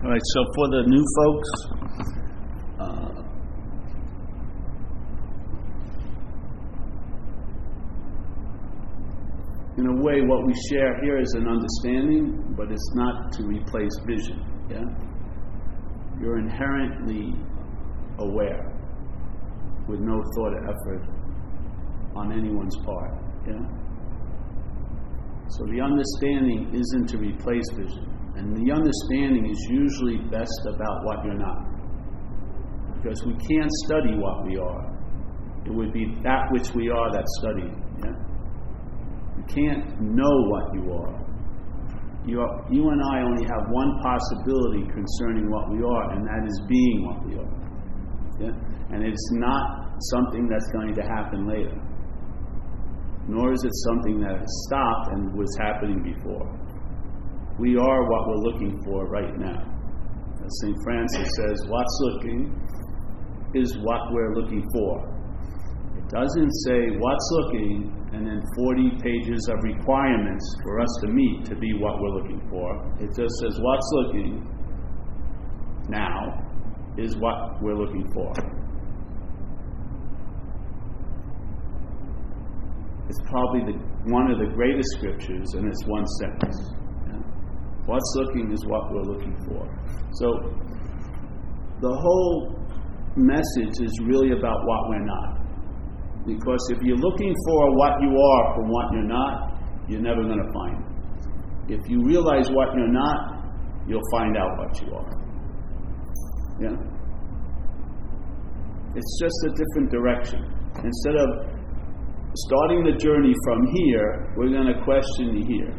All right, so for the new folks, uh, in a way, what we share here is an understanding, but it's not to replace vision. Yeah, you're inherently aware with no thought or effort on anyone's part. Yeah. So the understanding isn't to replace vision. And the understanding is usually best about what you're not. Because we can't study what we are. It would be that which we are that's studied. Yeah? You can't know what you are. You, are. you and I only have one possibility concerning what we are, and that is being what we are. Yeah? And it's not something that's going to happen later nor is it something that has stopped and was happening before. We are what we're looking for right now. As St. Francis says, what's looking is what we're looking for. It doesn't say what's looking and then 40 pages of requirements for us to meet to be what we're looking for. It just says what's looking now is what we're looking for. It's probably the, one of the greatest scriptures, and it's one sentence. What's looking is what we're looking for. So the whole message is really about what we're not. Because if you're looking for what you are from what you're not, you're never going to find it. If you realize what you're not, you'll find out what you are. Yeah? It's just a different direction. Instead of starting the journey from here, we're going to question here,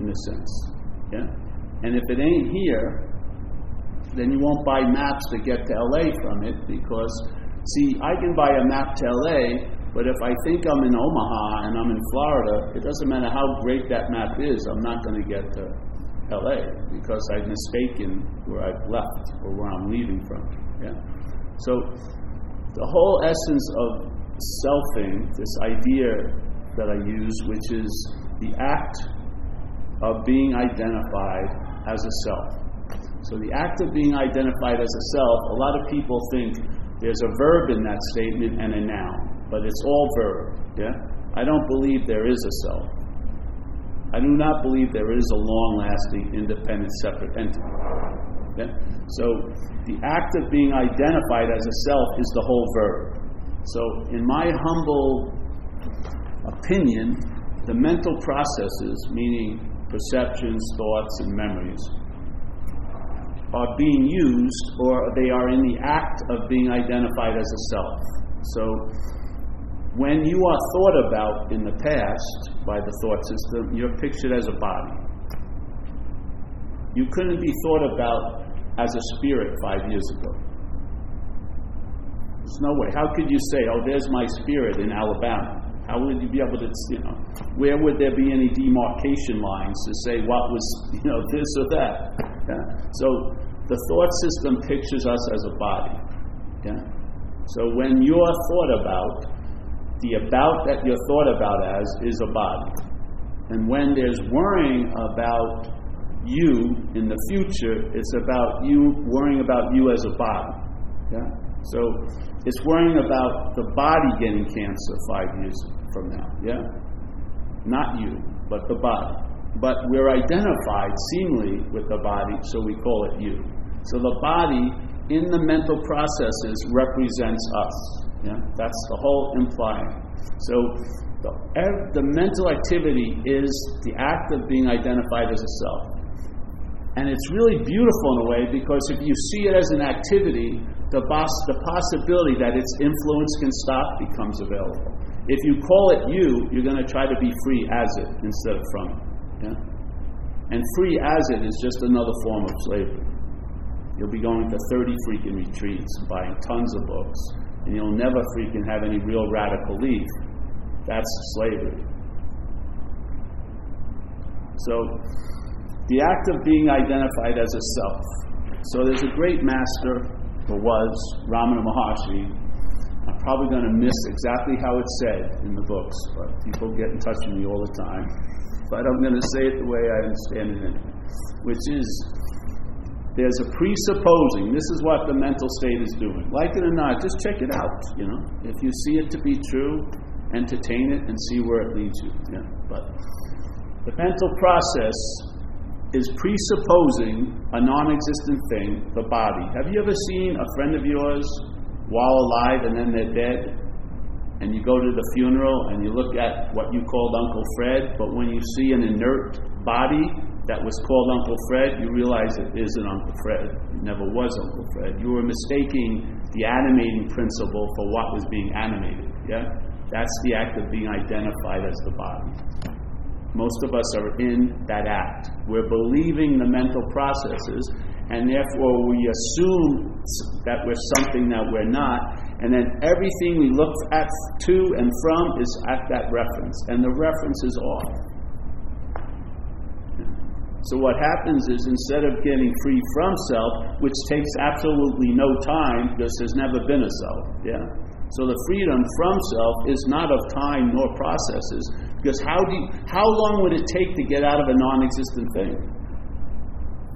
in a sense. Yeah? And if it ain't here, then you won't buy maps to get to LA from it because, see, I can buy a map to LA, but if I think I'm in Omaha and I'm in Florida, it doesn't matter how great that map is, I'm not going to get to LA because I've mistaken where I've left or where I'm leaving from. Yeah? So, the whole essence of selfing, this idea that I use, which is the act of being identified as a self. So, the act of being identified as a self, a lot of people think there's a verb in that statement and a noun, but it's all verb. Yeah? I don't believe there is a self. I do not believe there is a long lasting, independent, separate entity. So, the act of being identified as a self is the whole verb. So, in my humble opinion, the mental processes, meaning perceptions, thoughts, and memories, are being used or they are in the act of being identified as a self. So, when you are thought about in the past by the thought system, you're pictured as a body. You couldn't be thought about as a spirit five years ago. There's no way. How could you say, oh, there's my spirit in Alabama? How would you be able to, you know, where would there be any demarcation lines to say what was, you know, this or that? Yeah? So the thought system pictures us as a body. Yeah? So when you're thought about, the about that you're thought about as is a body. And when there's worrying about you in the future, it's about you worrying about you as a body. Yeah? So it's worrying about the body getting cancer five years from now, yeah? Not you, but the body. But we're identified seemingly with the body, so we call it you. So the body in the mental processes represents us. Yeah? That's the whole implying. So the, the mental activity is the act of being identified as a self. And it's really beautiful in a way because if you see it as an activity, the, the possibility that its influence can stop becomes available. If you call it you, you're going to try to be free as it instead of from it. Yeah? And free as it is just another form of slavery. You'll be going to 30 freaking retreats, buying tons of books, and you'll never freaking have any real radical leaf. That's slavery. So, the act of being identified as a self. So, there's a great master or was Ramana Maharshi. I'm probably going to miss exactly how it's said in the books, but people get in touch with me all the time. But I'm going to say it the way I understand it anyway, which is there's a presupposing. This is what the mental state is doing. Like it or not, just check it out. You know, if you see it to be true, entertain it and see where it leads you. Yeah, but the mental process is presupposing a non-existent thing, the body. Have you ever seen a friend of yours while alive and then they're dead? And you go to the funeral and you look at what you called Uncle Fred, but when you see an inert body, that was called Uncle Fred, you realize it isn't Uncle Fred. It never was Uncle Fred. You were mistaking the animating principle for what was being animated. Yeah? That's the act of being identified as the body. Most of us are in that act. We're believing the mental processes, and therefore we assume that we're something that we're not, and then everything we look at to and from is at that reference, and the reference is off. So what happens is instead of getting free from self, which takes absolutely no time because there's never been a self, yeah. So the freedom from self is not of time nor processes, because how do you, how long would it take to get out of a non-existent thing?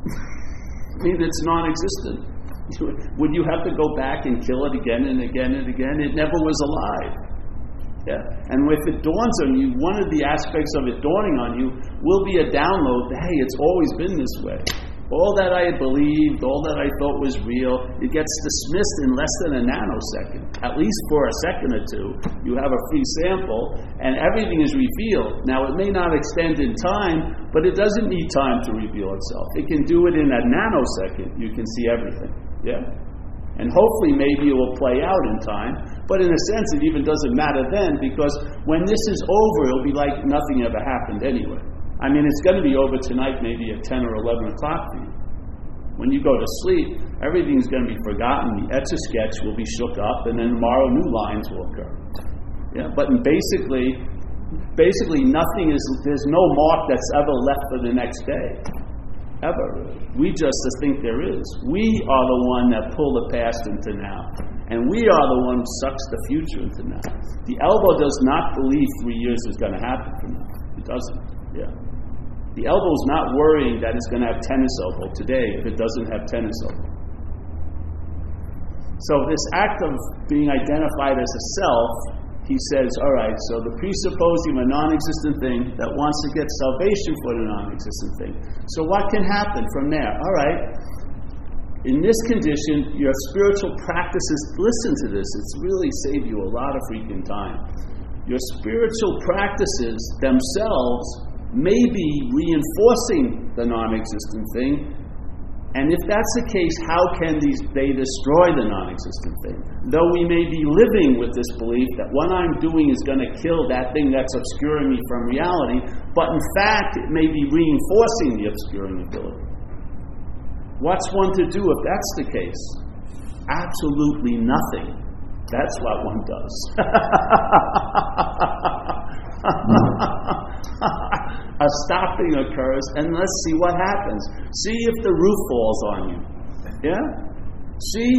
Mean, it's non-existent. Would you have to go back and kill it again and again and again? It never was alive. Yeah? And if it dawns on you, one of the aspects of it dawning on you will be a download hey, it's always been this way. All that I had believed, all that I thought was real, it gets dismissed in less than a nanosecond. At least for a second or two, you have a free sample, and everything is revealed. Now, it may not extend in time, but it doesn't need time to reveal itself. It can do it in a nanosecond. You can see everything. Yeah? And hopefully, maybe it will play out in time. But in a sense, it even doesn't matter then because when this is over, it'll be like nothing ever happened anyway. I mean, it's going to be over tonight, maybe at 10 or 11 o'clock for you. When you go to sleep, everything's going to be forgotten. The etch a sketch will be shook up, and then tomorrow new lines will occur. Yeah, but basically, basically nothing is. There's no mark that's ever left for the next day, ever. We just think there is. We are the one that pull the past into now. And we are the one who sucks the future into now. The elbow does not believe three years is going to happen now. It doesn't. Yeah. The elbow is not worrying that it's going to have tennis elbow today if it doesn't have tennis elbow. So this act of being identified as a self, he says, all right, so the presupposing of a non-existent thing that wants to get salvation for the non-existent thing. So what can happen from there? All right, in this condition, your spiritual practices, listen to this, it's really saved you a lot of freaking time. Your spiritual practices themselves may be reinforcing the non existent thing. And if that's the case, how can these, they destroy the non existent thing? Though we may be living with this belief that what I'm doing is going to kill that thing that's obscuring me from reality, but in fact, it may be reinforcing the obscuring ability. What's one to do if that's the case? Absolutely nothing. That's what one does. Hmm. Stopping occurs, and let's see what happens. See if the roof falls on you. Yeah? See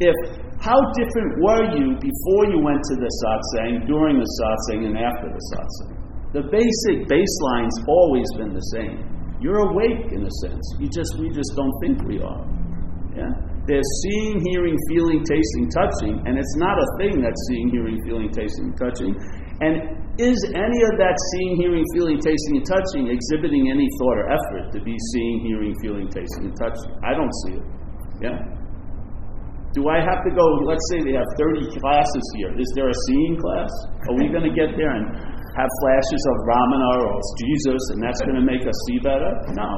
if how different were you before you went to the satsang, during the satsang, and after the satsang. The basic baseline's always been the same. You're awake in a sense. You just we just don't think we are. Yeah? There's seeing, hearing, feeling, tasting, touching, and it's not a thing that's seeing, hearing, feeling, tasting, touching. And is any of that seeing, hearing, feeling, tasting, and touching exhibiting any thought or effort to be seeing, hearing, feeling, tasting, and touching? I don't see it. Yeah? Do I have to go, let's say they have 30 classes here. Is there a seeing class? Are we going to get there and have flashes of Ramana or Jesus, and that's going to make us see better? No.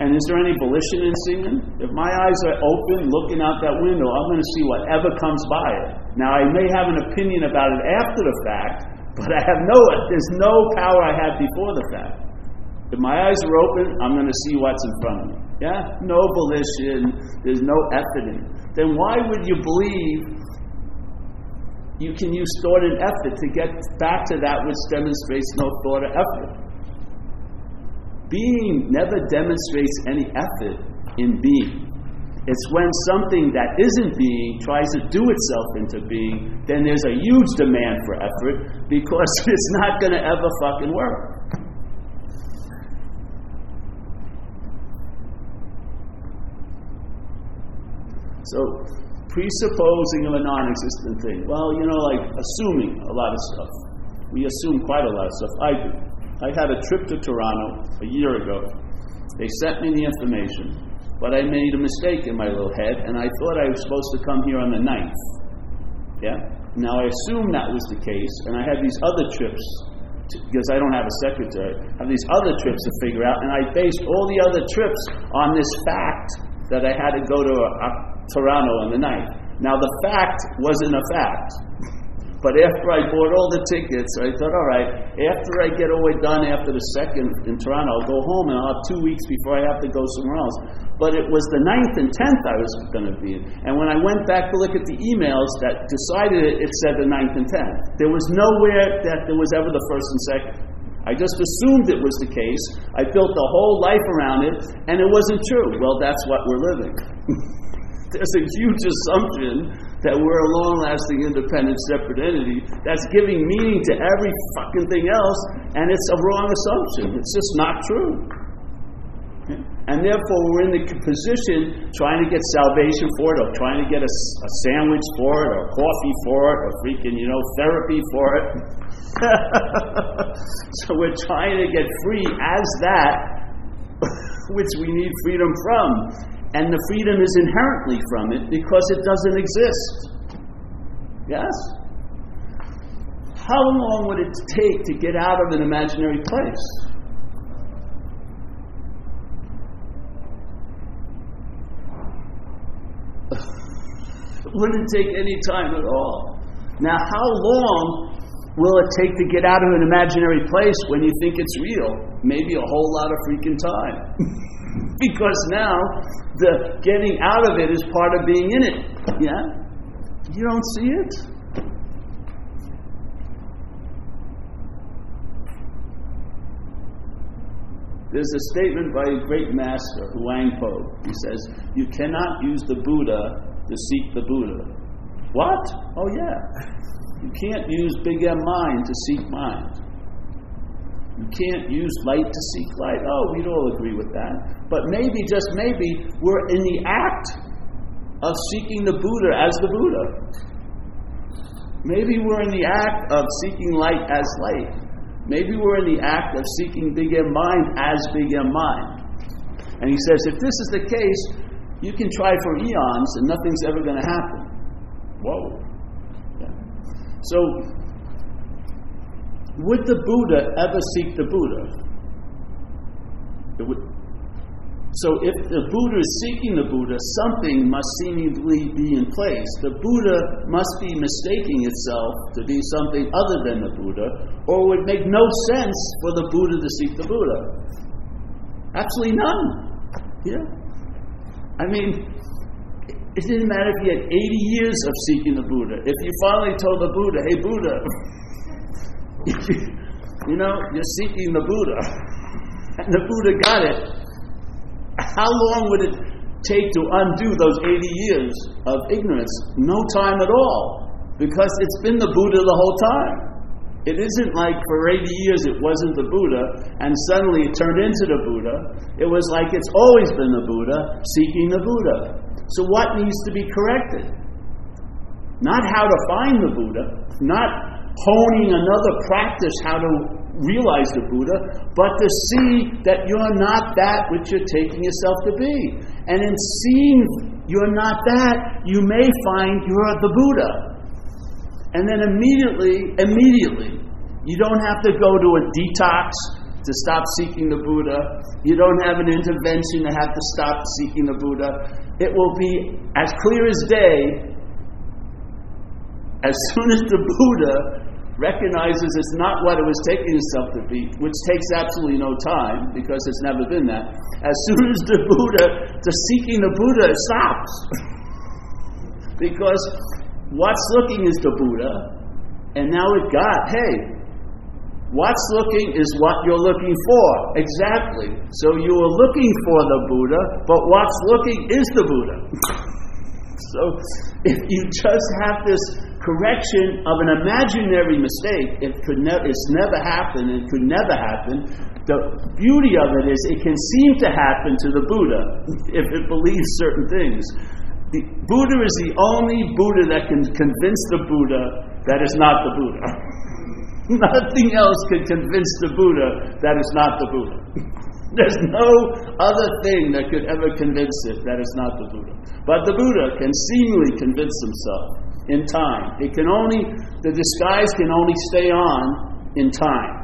And is there any volition in seeing? If my eyes are open, looking out that window, I'm going to see whatever comes by it. Now, I may have an opinion about it after the fact, but I have no, there's no power I had before the fact. If my eyes are open, I'm going to see what's in front of me. Yeah? No volition, there's no effort. Then why would you believe you can use thought and effort to get back to that which demonstrates no thought or effort. Being never demonstrates any effort in being. It's when something that isn't being tries to do itself into being, then there's a huge demand for effort because it's not going to ever fucking work. So, presupposing of a non existent thing. Well, you know, like assuming a lot of stuff. We assume quite a lot of stuff. I do. I had a trip to Toronto a year ago. They sent me the information, but I made a mistake in my little head, and I thought I was supposed to come here on the 9th. Yeah? Now I assume that was the case, and I had these other trips because I don't have a secretary. I have these other trips to figure out, and I based all the other trips on this fact that I had to go to uh, Toronto on the night. Now the fact wasn't a fact. But after I bought all the tickets, I thought, all right, after I get all done after the second in Toronto, I'll go home and I'll have two weeks before I have to go somewhere else. But it was the 9th and 10th I was going to be in. And when I went back to look at the emails that decided it, it said the 9th and 10th. There was nowhere that there was ever the first and second. I just assumed it was the case. I built a whole life around it, and it wasn't true. Well, that's what we're living. There's a huge assumption that we're a long lasting, independent, separate entity that's giving meaning to every fucking thing else, and it's a wrong assumption. It's just not true. And therefore, we're in the position trying to get salvation for it, or trying to get a, a sandwich for it, or coffee for it, or freaking, you know, therapy for it. so we're trying to get free as that which we need freedom from and the freedom is inherently from it because it doesn't exist. Yes? How long would it take to get out of an imaginary place? it wouldn't take any time at all. Now, how long will it take to get out of an imaginary place when you think it's real? Maybe a whole lot of freaking time. because now the getting out of it is part of being in it. Yeah? You don't see it? There's a statement by a great master, Huang Po. He says, You cannot use the Buddha to seek the Buddha. What? Oh, yeah. You can't use big M mind to seek mind. You can't use light to seek light. Oh, we'd all agree with that. But maybe, just maybe, we're in the act of seeking the Buddha as the Buddha. Maybe we're in the act of seeking light as light. Maybe we're in the act of seeking Big M mind as Big M mind. And he says, if this is the case, you can try for eons and nothing's ever going to happen. Whoa. Yeah. So, would the Buddha ever seek the Buddha? It would, so if the Buddha is seeking the Buddha, something must seemingly be in place. The Buddha must be mistaking itself to be something other than the Buddha, or it would make no sense for the Buddha to seek the Buddha. Absolutely none. Yeah. I mean, it didn't matter if you had 80 years of seeking the Buddha. If you finally told the Buddha, hey, Buddha, you know, you're seeking the Buddha, and the Buddha got it, how long would it take to undo those 80 years of ignorance? No time at all, because it's been the Buddha the whole time. It isn't like for 80 years it wasn't the Buddha and suddenly it turned into the Buddha. It was like it's always been the Buddha seeking the Buddha. So, what needs to be corrected? Not how to find the Buddha, not honing another practice how to realize the Buddha, but to see that you're not that which you're taking yourself to be. And in seeing you're not that, you may find you're the Buddha. And then immediately, immediately, you don't have to go to a detox to stop seeking the Buddha. You don't have an intervention to have to stop seeking the Buddha. It will be as clear as day as soon as the Buddha recognizes it's not what it was taking itself to be, which takes absolutely no time because it's never been that. As soon as the Buddha, the seeking the Buddha stops. because what's looking is the Buddha, and now it got, hey, what's looking is what you're looking for. Exactly. So you are looking for the Buddha, but what's looking is the Buddha. so if you just have this correction of an imaginary mistake, it could ne- it's never happened and could never happen. The beauty of it is it can seem to happen to the Buddha if it believes certain things. The Buddha is the only Buddha that can convince the Buddha that is not the Buddha. Nothing else can convince the Buddha that is not the Buddha. There's no other thing that could ever convince it that is not the Buddha. But the Buddha can seemingly convince himself in time. It can only, the disguise can only stay on in time.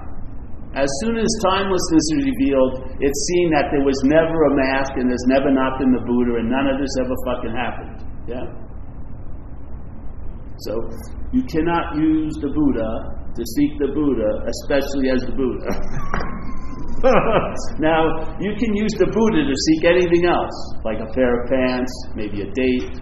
As soon as timelessness is revealed, it's seen that there was never a mask and there's never not been the Buddha and none of this ever fucking happened. Yeah? So, you cannot use the Buddha to seek the Buddha, especially as the Buddha. now, you can use the Buddha to seek anything else, like a pair of pants, maybe a date,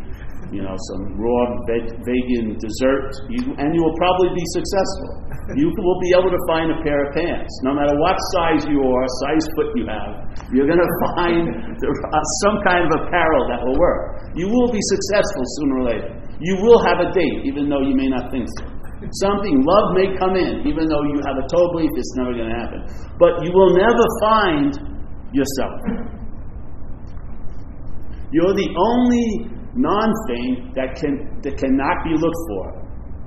you know, some raw vegan dessert, you, and you will probably be successful you will be able to find a pair of pants. No matter what size you are, size foot you have, you're going to find uh, some kind of apparel that will work. You will be successful sooner or later. You will have a date, even though you may not think so. Something, love may come in, even though you have a total belief it's never going to happen. But you will never find yourself. You're the only non thing that, can, that cannot be looked for.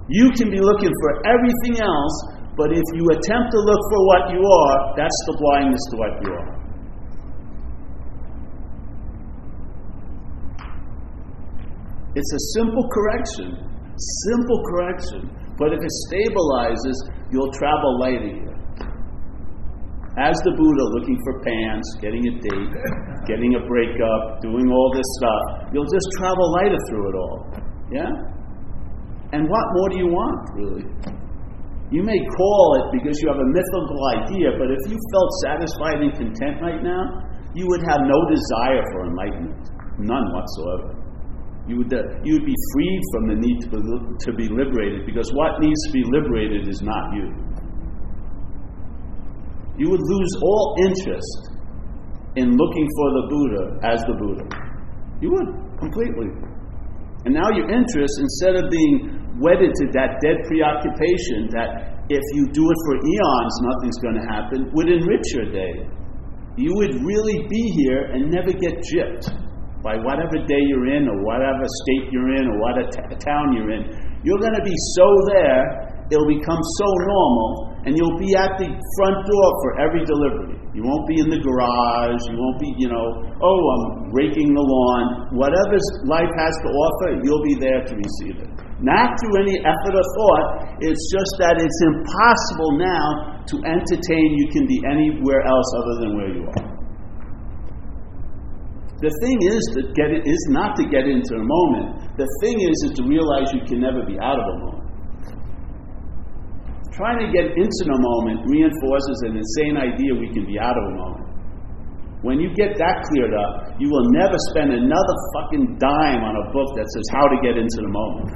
You can be looking for everything else, but if you attempt to look for what you are, that's the blindness to what you are. It's a simple correction. Simple correction. But if it stabilizes, you'll travel here. As the Buddha looking for pants, getting a date, getting a breakup, doing all this stuff, you'll just travel lighter through it all. Yeah? And what more do you want, really? You may call it because you have a mythical idea, but if you felt satisfied and content right now, you would have no desire for enlightenment. None whatsoever. You would, uh, you would be freed from the need to be, to be liberated because what needs to be liberated is not you. You would lose all interest in looking for the Buddha as the Buddha. You would, completely. And now your interest, instead of being wedded to that dead preoccupation that if you do it for eons, nothing's going to happen, would enrich your day. You would really be here and never get gypped by whatever day you're in, or whatever state you're in, or what t- town you're in. You're going to be so there, it'll become so normal and you'll be at the front door for every delivery. You won't be in the garage. You won't be, you know, oh, I'm raking the lawn. Whatever life has to offer, you'll be there to receive it. Not through any effort or thought. It's just that it's impossible now to entertain you can be anywhere else other than where you are. The thing is to get it is not to get into a moment. The thing is is to realize you can never be out of a moment. Trying to get into the moment reinforces an insane idea we can be out of a moment. When you get that cleared up, you will never spend another fucking dime on a book that says how to get into the moment.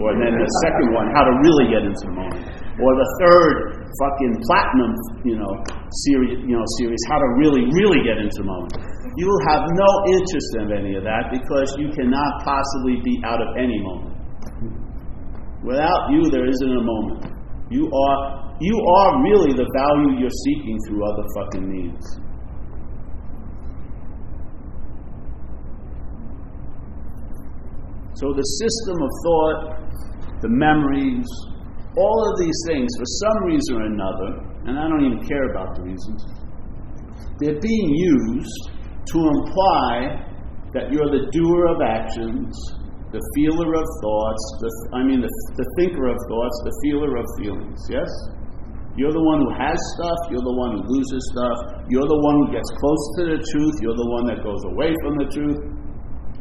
or then the second one, how to really get into the moment. Or the third fucking platinum, you know, series, you know, series, how to really, really get into the moment. You will have no interest in any of that because you cannot possibly be out of any moment. Without you, there isn't a moment. You are you are really the value you're seeking through other fucking means. So the system of thought, the memories, all of these things, for some reason or another, and I don't even care about the reasons, they're being used to imply that you're the doer of actions the feeler of thoughts, the, I mean, the, the thinker of thoughts, the feeler of feelings. Yes? You're the one who has stuff, you're the one who loses stuff, you're the one who gets close to the truth, you're the one that goes away from the truth.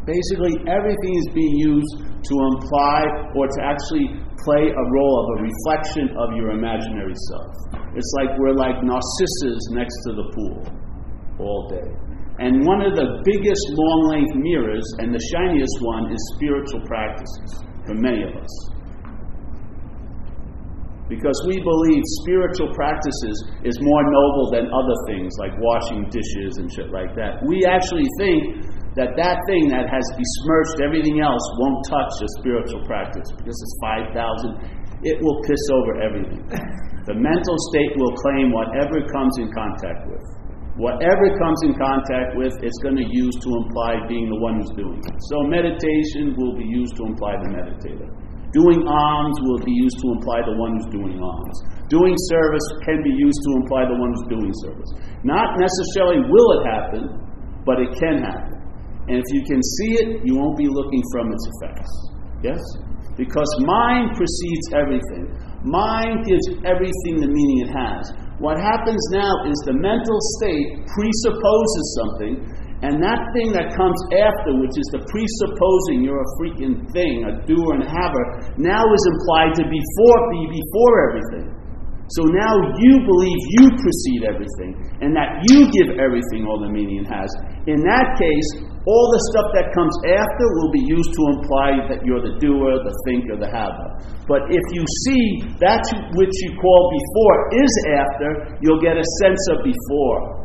Basically, everything is being used to imply or to actually play a role of a reflection of your imaginary self. It's like we're like narcissus next to the pool all day. And one of the biggest long length mirrors, and the shiniest one, is spiritual practices for many of us. Because we believe spiritual practices is more noble than other things like washing dishes and shit like that. We actually think that that thing that has besmirched everything else won't touch a spiritual practice because it's 5,000. It will piss over everything. The mental state will claim whatever it comes in contact with. Whatever it comes in contact with, it's going to use to imply being the one who's doing it. So meditation will be used to imply the meditator. Doing alms will be used to imply the one who's doing alms. Doing service can be used to imply the one who's doing service. Not necessarily will it happen, but it can happen. And if you can see it, you won't be looking from its effects. Yes? Because mind precedes everything. Mind gives everything the meaning it has. What happens now is the mental state presupposes something, and that thing that comes after, which is the presupposing you're a freaking thing, a doer and haver, now is implied to before be before everything. So now you believe you precede everything, and that you give everything all the meaning it has. In that case, all the stuff that comes after will be used to imply that you're the doer, the thinker, the haver. But if you see that which you call before is after, you'll get a sense of before.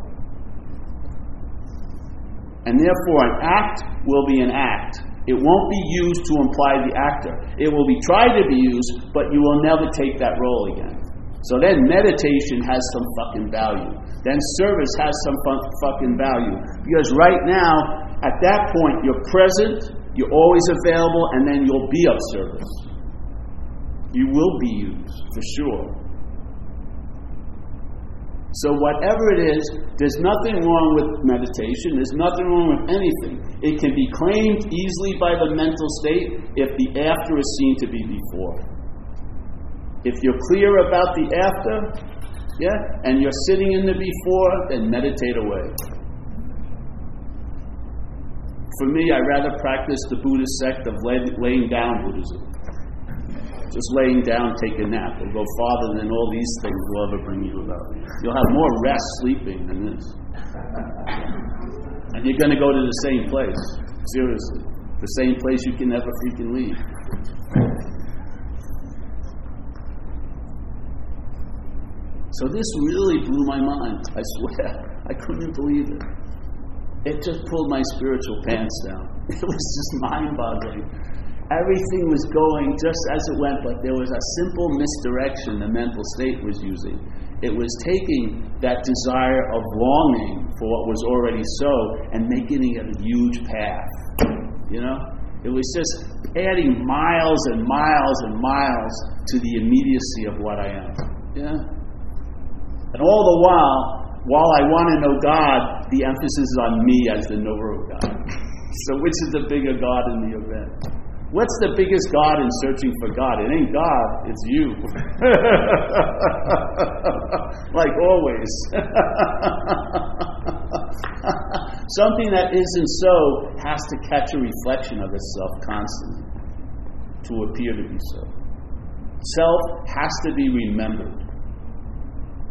And therefore, an act will be an act. It won't be used to imply the actor. It will be tried to be used, but you will never take that role again. So then meditation has some fucking value. Then service has some fucking value. Because right now, at that point, you're present, you're always available, and then you'll be of service. You will be used, for sure. So, whatever it is, there's nothing wrong with meditation, there's nothing wrong with anything. It can be claimed easily by the mental state if the after is seen to be before. If you're clear about the after, yeah, and you're sitting in the before, then meditate away. For me, I rather practice the Buddhist sect of lay, laying down Buddhism. Just laying down, take a nap. It'll go farther than all these things will ever bring you about. You'll have more rest sleeping than this. And you're going to go to the same place. Seriously. The same place you can never freaking leave. So this really blew my mind. I swear. I couldn't believe it it just pulled my spiritual pants down. It was just mind boggling. Everything was going just as it went, but there was a simple misdirection the mental state was using. It was taking that desire of longing for what was already so and making it a huge path. You know? It was just adding miles and miles and miles to the immediacy of what I am. Yeah? And all the while, while I want to know God, the emphasis is on me as the knower of God. so, which is the bigger God in the event? What's the biggest God in searching for God? It ain't God, it's you. like always. Something that isn't so has to catch a reflection of itself constantly to appear to be so. Self has to be remembered.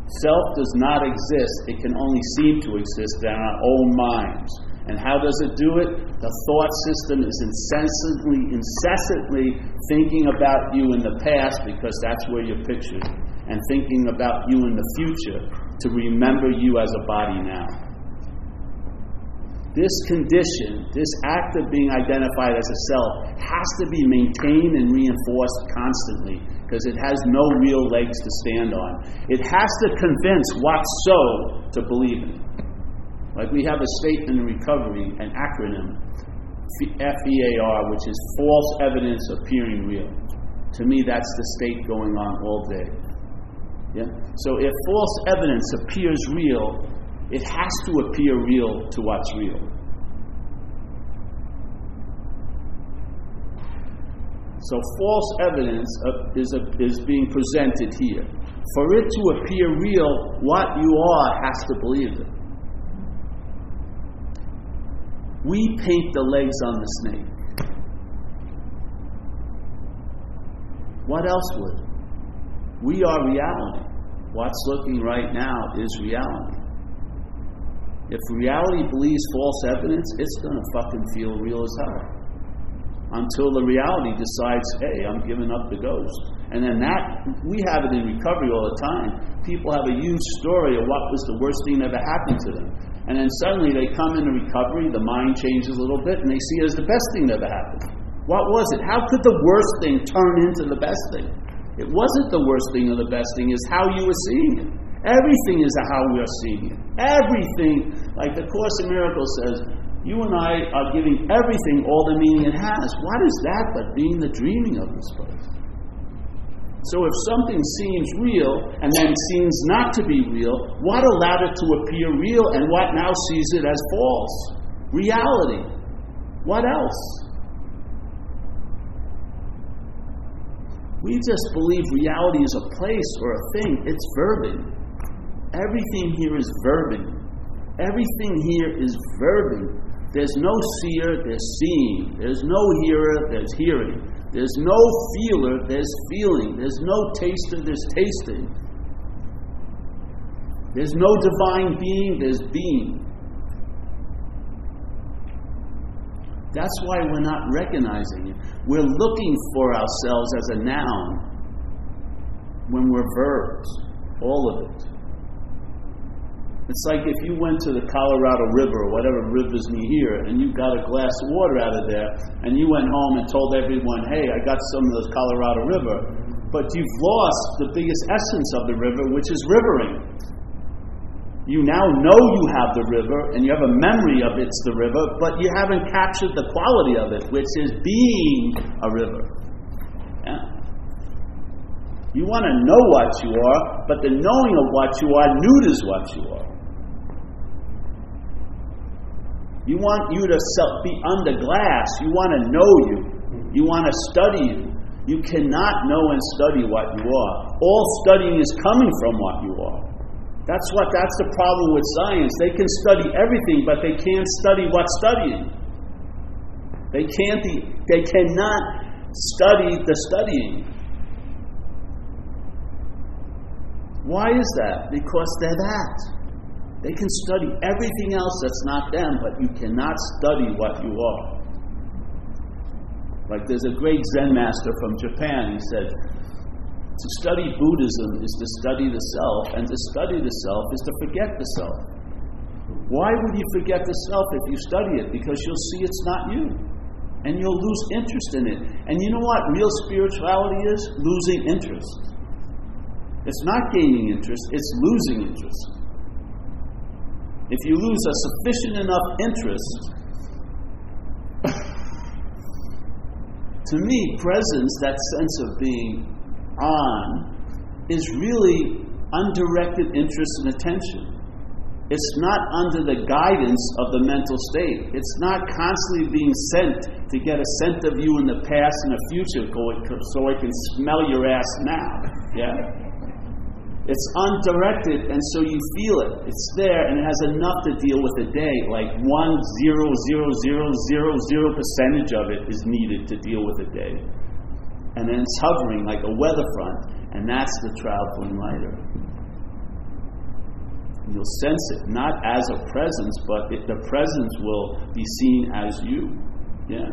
Self does not exist, it can only seem to exist in our own minds. And how does it do it? The thought system is incessantly, incessantly thinking about you in the past because that's where you're pictured, and thinking about you in the future to remember you as a body now. This condition, this act of being identified as a self, has to be maintained and reinforced constantly because it has no real legs to stand on. It has to convince what's so to believe in it. Like we have a statement in recovery, an acronym, FEAR, which is false evidence appearing real. To me, that's the state going on all day. Yeah? So if false evidence appears real, it has to appear real to what's real. So false evidence is, a, is being presented here. For it to appear real, what you are has to believe it. We paint the legs on the snake. What else would? We are reality. What's looking right now is reality. If reality believes false evidence, it's going to fucking feel real as hell until the reality decides, hey, I'm giving up the ghost. And then that, we have it in recovery all the time. People have a huge story of what was the worst thing that ever happened to them. And then suddenly they come into recovery, the mind changes a little bit, and they see it as the best thing that ever happened. What was it? How could the worst thing turn into the best thing? It wasn't the worst thing or the best thing, it's how you were seeing it. Everything is how we are seeing it. Everything, like the Course in Miracles says, you and I are giving everything all the meaning it has. What is that but being the dreaming of this place? So if something seems real and then seems not to be real, what allowed it to appear real and what now sees it as false? Reality. What else? We just believe reality is a place or a thing. It's verbing. Everything here is verbing. Everything here is verbing. There's no seer, there's seeing. There's no hearer, there's hearing. There's no feeler, there's feeling. There's no taster, there's tasting. There's no divine being, there's being. That's why we're not recognizing it. We're looking for ourselves as a noun when we're verbs, all of it. It's like if you went to the Colorado River or whatever river's near here and you got a glass of water out of there and you went home and told everyone, hey, I got some of the Colorado River, but you've lost the biggest essence of the river, which is rivering. You now know you have the river and you have a memory of it's the river, but you haven't captured the quality of it, which is being a river. Yeah? You want to know what you are, but the knowing of what you are neuters what you are. You want you to be under glass. You want to know you. You want to study you. You cannot know and study what you are. All studying is coming from what you are. That's what that's the problem with science. They can study everything, but they can't study what's studying. They can't they cannot study the studying. Why is that? Because they're that. They can study everything else that's not them, but you cannot study what you are. Like there's a great Zen master from Japan, he said, to study Buddhism is to study the self, and to study the self is to forget the self. Why would you forget the self if you study it? Because you'll see it's not you. And you'll lose interest in it. And you know what real spirituality is? Losing interest. It's not gaining interest, it's losing interest. If you lose a sufficient enough interest, to me, presence, that sense of being on, is really undirected interest and attention. It's not under the guidance of the mental state. It's not constantly being sent to get a scent of you in the past and the future so I can smell your ass now. Yeah? It's undirected, and so you feel it. It's there, and it has enough to deal with a day. Like one zero zero zero zero zero percentage of it is needed to deal with a day, and then it's hovering like a weather front, and that's the traveling lighter. You'll sense it not as a presence, but it, the presence will be seen as you. Yeah.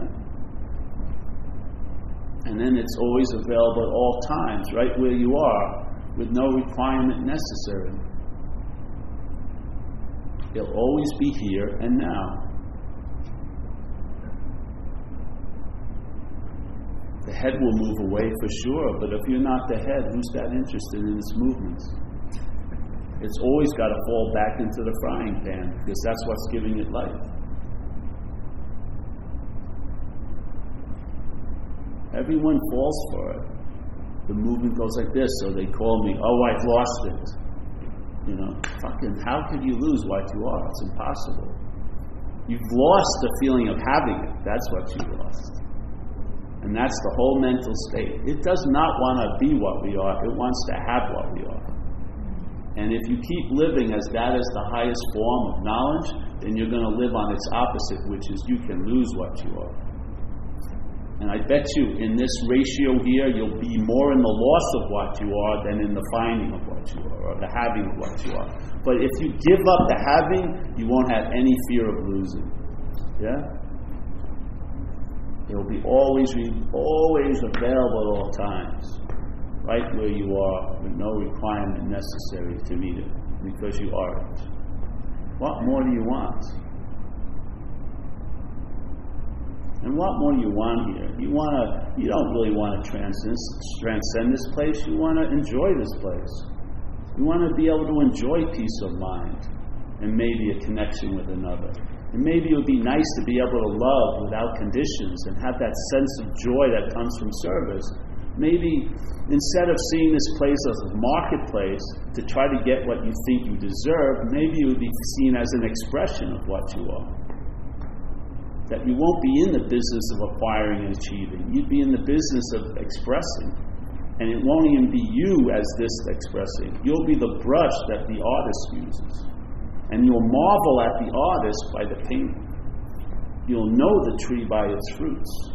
And then it's always available at all times, right where you are with no requirement necessary. It'll always be here and now. The head will move away for sure, but if you're not the head, who's that interested in its movements? It's always got to fall back into the frying pan because that's what's giving it life. Everyone falls for it the movement goes like this, so they call me, oh, I've lost it. You know, fucking, how could you lose what you are? It's impossible. You've lost the feeling of having it. That's what you lost. And that's the whole mental state. It does not want to be what we are, it wants to have what we are. And if you keep living as that is the highest form of knowledge, then you're going to live on its opposite, which is you can lose what you are. And I bet you in this ratio here, you'll be more in the loss of what you are than in the finding of what you are, or the having of what you are. But if you give up the having, you won't have any fear of losing. Yeah? It'll be always, always available at all times, right where you are, with no requirement necessary to meet it, because you are it. What more do you want? And what more do you want here? You want to, you don't really want to transcend, transcend this place. You want to enjoy this place. You want to be able to enjoy peace of mind and maybe a connection with another. And maybe it would be nice to be able to love without conditions and have that sense of joy that comes from service. Maybe instead of seeing this place as a marketplace to try to get what you think you deserve, maybe it would be seen as an expression of what you are. That you won't be in the business of acquiring and achieving, you'd be in the business of expressing. And it won't even be you as this expressing. You'll be the brush that the artist uses. And you'll marvel at the artist by the painting. You'll know the tree by its fruits.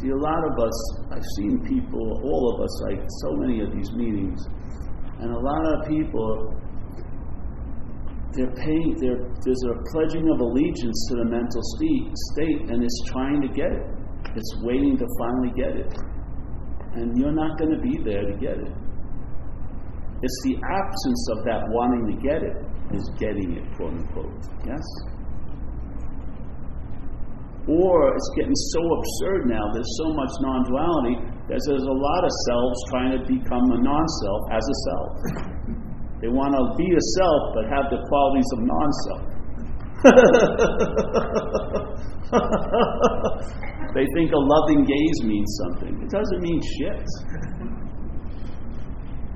See, a lot of us, I've seen people, all of us, like so many of these meetings, and a lot of people they're paying, they're, there's a pledging of allegiance to the mental state, and it's trying to get it. It's waiting to finally get it. And you're not going to be there to get it. It's the absence of that wanting to get it is getting it, quote unquote. Yes? Or it's getting so absurd now, there's so much non duality, that there's a lot of selves trying to become a non self as a self. They want to be a self but have the qualities of non self. they think a loving gaze means something. It doesn't mean shit.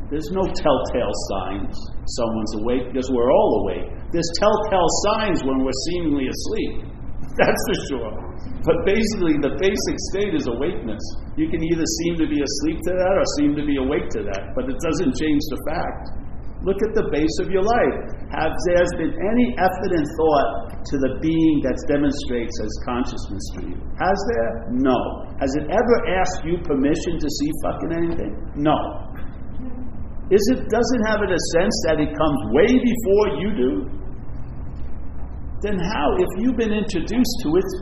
There's no telltale signs someone's awake because we're all awake. There's telltale signs when we're seemingly asleep. That's for sure. But basically, the basic state is awakeness. You can either seem to be asleep to that or seem to be awake to that, but it doesn't change the fact. Look at the base of your life. Has there been any effort and thought to the being that demonstrates as consciousness for you? Has there? No. Has it ever asked you permission to see fucking anything? No. Is it doesn't have it a sense that it comes way before you do? Then how, if you've been introduced to its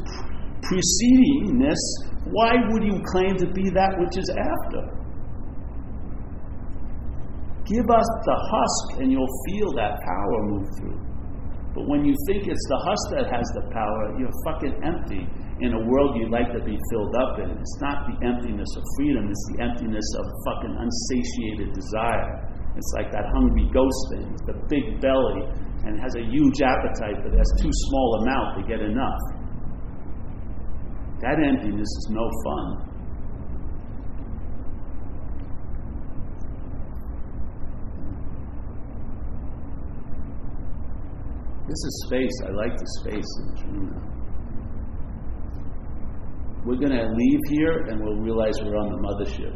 precedingness, why would you claim to be that which is after? Give us the husk and you'll feel that power move through. But when you think it's the husk that has the power, you're fucking empty in a world you'd like to be filled up in. It's not the emptiness of freedom, it's the emptiness of fucking unsatiated desire. It's like that hungry ghost thing the big belly and has a huge appetite, but has too small a mouth to get enough. That emptiness is no fun. This is space. I like the space in this. We're going to leave here and we'll realize we're on the mothership.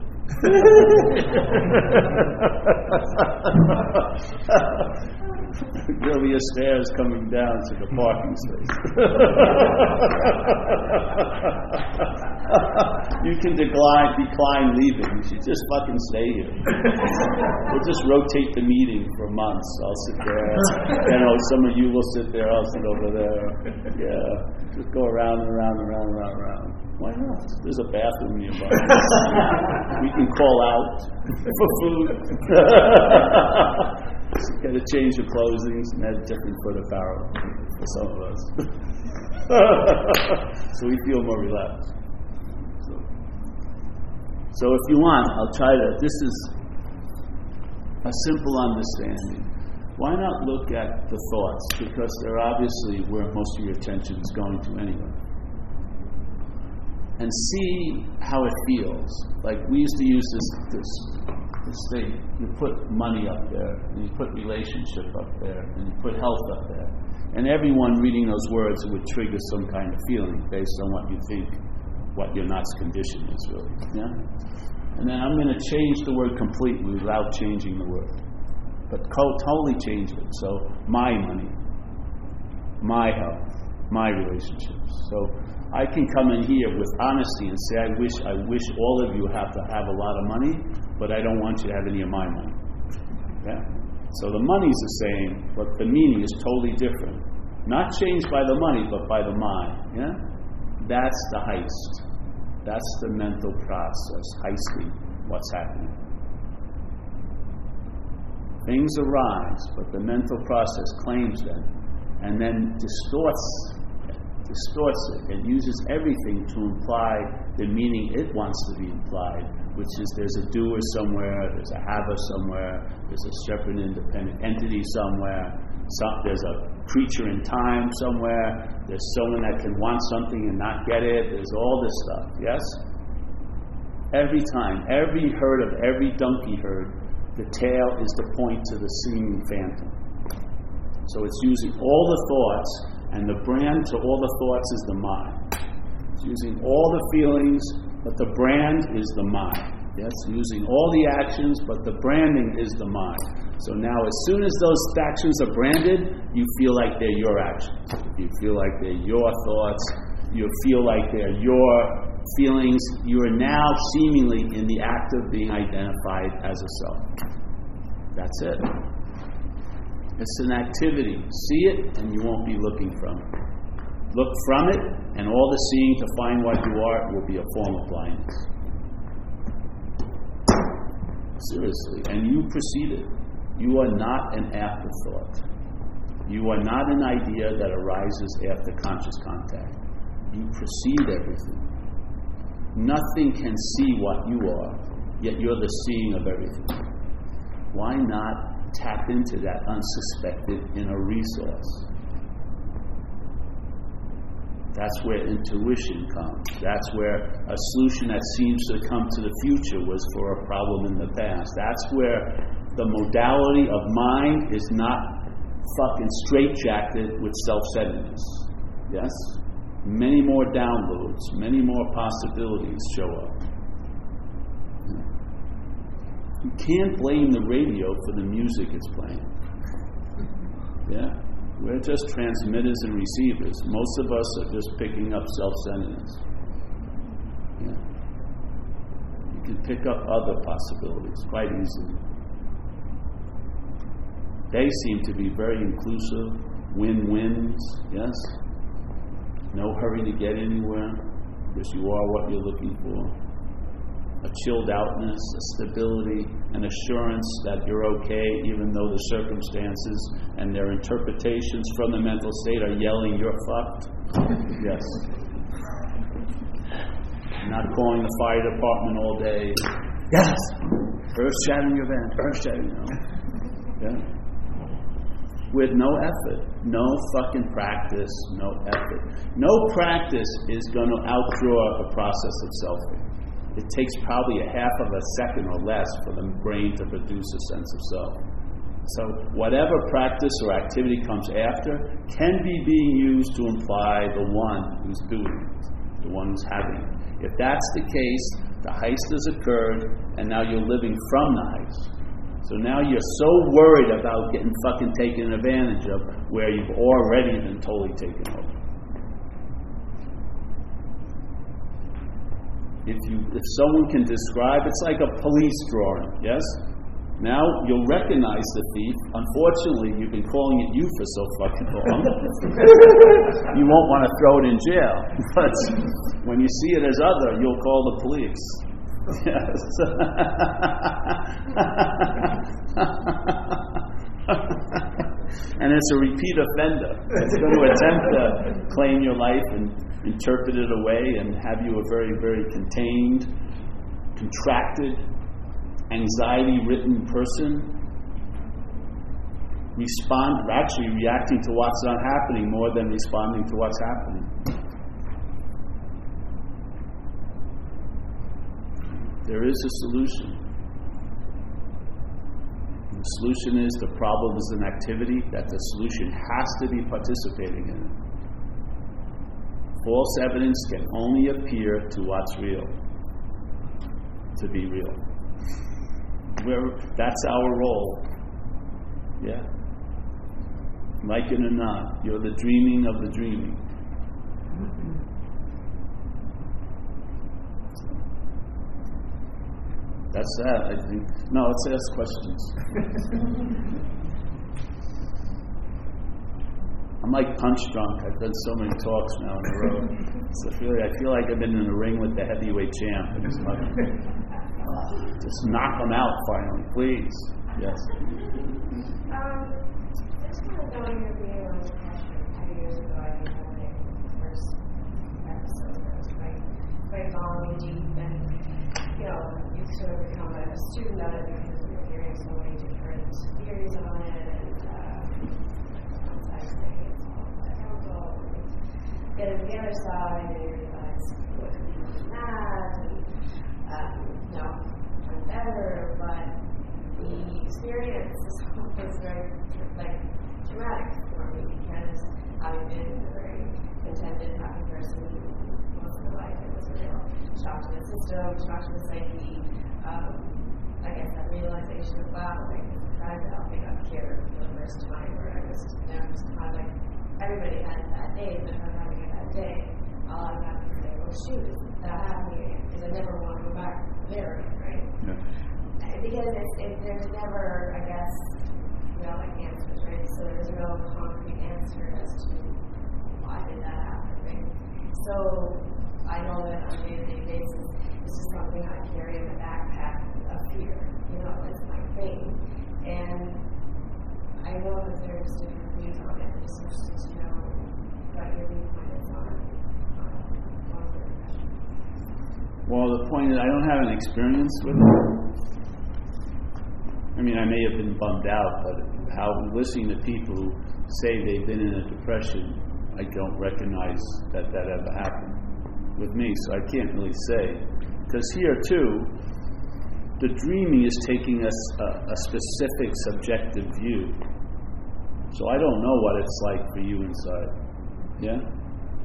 Be a stairs coming down to the parking space. you can decline, decline leaving. You should just fucking stay here. we'll just rotate the meeting for months. I'll sit there. You know, some of you will sit there. I'll sit over there. Yeah, just go around and around and around and around and around. Why not? There's a bathroom nearby. we can call out for food. Got to change your closings and add different the apparel for some of us. so we feel more relaxed. So, so if you want, I'll try to. This is a simple understanding. Why not look at the thoughts? Because they're obviously where most of your attention is going to anyway. And see how it feels. Like we used to use this, this thing. You put money up there, and you put relationship up there, and you put health up there. And everyone reading those words would trigger some kind of feeling based on what you think, what your Knox condition is, really. Yeah? And then I'm going to change the word completely without changing the word. But totally change it. So, my money, my health, my relationships. So, I can come in here with honesty and say, I wish, I wish all of you have to have a lot of money, but I don't want you to have any of my money. So the money's the same, but the meaning is totally different. Not changed by the money, but by the mind. Yeah? That's the heist. That's the mental process, heisting what's happening. Things arise, but the mental process claims them and then distorts distorts it. and uses everything to imply the meaning it wants to be implied, which is there's a doer somewhere, there's a haver somewhere, there's a separate independent entity somewhere, some, there's a creature in time somewhere, there's someone that can want something and not get it, there's all this stuff, yes? Every time, every herd of every donkey herd, the tail is the point to the seeming phantom. So it's using all the thoughts, and the brand to all the thoughts is the mind. It's using all the feelings, but the brand is the mind. Yes, using all the actions, but the branding is the mind. So now, as soon as those actions are branded, you feel like they're your actions. You feel like they're your thoughts. You feel like they're your feelings. You are now seemingly in the act of being identified as a self. That's it. It's an activity. See it, and you won't be looking from it. Look from it, and all the seeing to find what you are will be a form of blindness. Seriously. And you proceeded. You are not an afterthought. You are not an idea that arises after conscious contact. You precede everything. Nothing can see what you are, yet you're the seeing of everything. Why not tap into that unsuspected inner resource? That's where intuition comes. That's where a solution that seems to come to the future was for a problem in the past. That's where the modality of mind is not fucking straitjacketed with self centeredness. Yes? Many more downloads, many more possibilities show up. You can't blame the radio for the music it's playing. Yeah? We're just transmitters and receivers. Most of us are just picking up self centeredness. Yeah. You can pick up other possibilities quite easily. They seem to be very inclusive, win wins, yes? No hurry to get anywhere because you are what you're looking for. A chilled outness, a stability, an assurance that you're okay, even though the circumstances and their interpretations from the mental state are yelling, You're fucked. yes. Not calling the fire department all day. Yes! Earth shattering event, earth shattering, know. Yeah with no effort. No fucking practice, no effort. No practice is going to outdraw a process of selfing. It takes probably a half of a second or less for the brain to produce a sense of self. So, whatever practice or activity comes after can be being used to imply the one who's doing it, the one who's having it. If that's the case, the heist has occurred, and now you're living from the heist. So now you're so worried about getting fucking taken advantage of where you've already been totally taken over. If you if someone can describe it's like a police drawing, yes? Now you'll recognize the thief. Unfortunately, you've been calling it you for so fucking long. you won't want to throw it in jail. But when you see it as other, you'll call the police. Yes. and it's a repeat offender. It's going to attempt to claim your life and interpret it away and have you a very, very contained, contracted, anxiety ridden person. Respond, actually reacting to what's not happening more than responding to what's happening. There is a solution. The solution is the problem is an activity that the solution has to be participating in. False evidence can only appear to what's real, to be real. We're, that's our role. Yeah. Like it or not, you're the dreaming of the dreaming. That's that, I think. No, let's ask questions. I'm like punch drunk. I've done so many talks now in a row. So I feel, like, I feel like I've been in a ring with the heavyweight champ. just, uh, just knock them out finally, please. Yes. Um, you know, you sort of become a student of it because you're hearing so many different theories on it, and uh, one side saying it's all chemical, and get to the other side, and you realize what people do that, and um, you I'm better, but the experience is always very like traumatic for me because having been a very contented, happy person most of my life, it was a real shock to the system, shock to the psyche. Um, I guess that realization of wow, like I don't think I'm here for the first time, where I was, you know, just kind of like everybody had that day, but day, all I'm having to say, well, shoot, that happened because I never want to go back there, right? Yeah. because it's, it, there's never, I guess, you know, like answers, right? So there's no concrete answer as to why did that happen, right? So I know that on a day-to-day basis, this is something I carry in the backpack of fear. You know, it's my thing, and I know that there's different views on it. Just interested to know what your viewpoint Well, the point is, I don't have an experience with it. I mean, I may have been bummed out, but how listening to people who say they've been in a depression, I don't recognize that that ever happened with me, so I can't really say. Because here, too, the dreaming is taking us a, a specific subjective view. So I don't know what it's like for you inside. Yeah?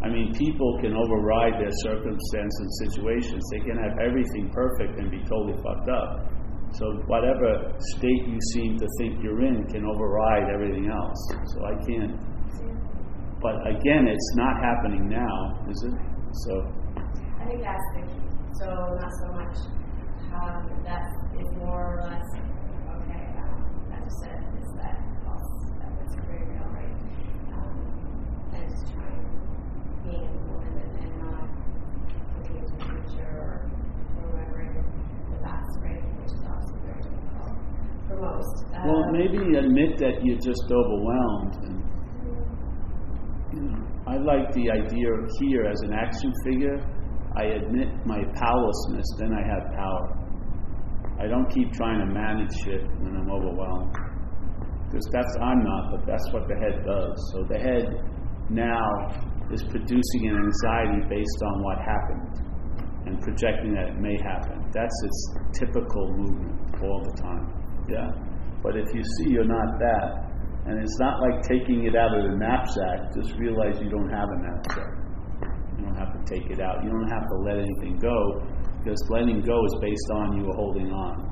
I mean, people can override their circumstance and situations. They can have everything perfect and be totally fucked up. So whatever state you seem to think you're in can override everything else. So I can't. But again, it's not happening now, is it? So I think that's the key. So not so much um, that is more or less okay. Um, as you said, is that false? That it's very real, right? Um, and just trying being in the and, not looking into the future or remembering the past, right? Which is obviously very difficult for most. well, Um, maybe admit that you're just overwhelmed. And, you know, I like the idea here as an action figure. I admit my powerlessness, then I have power. I don't keep trying to manage shit when I'm overwhelmed. Because that's, I'm not, but that's what the head does. So the head now is producing an anxiety based on what happened and projecting that it may happen. That's its typical movement all the time. Yeah? But if you see you're not that, and it's not like taking it out of the knapsack, just realize you don't have a knapsack. You don't have to take it out. You don't have to let anything go because letting go is based on you holding on.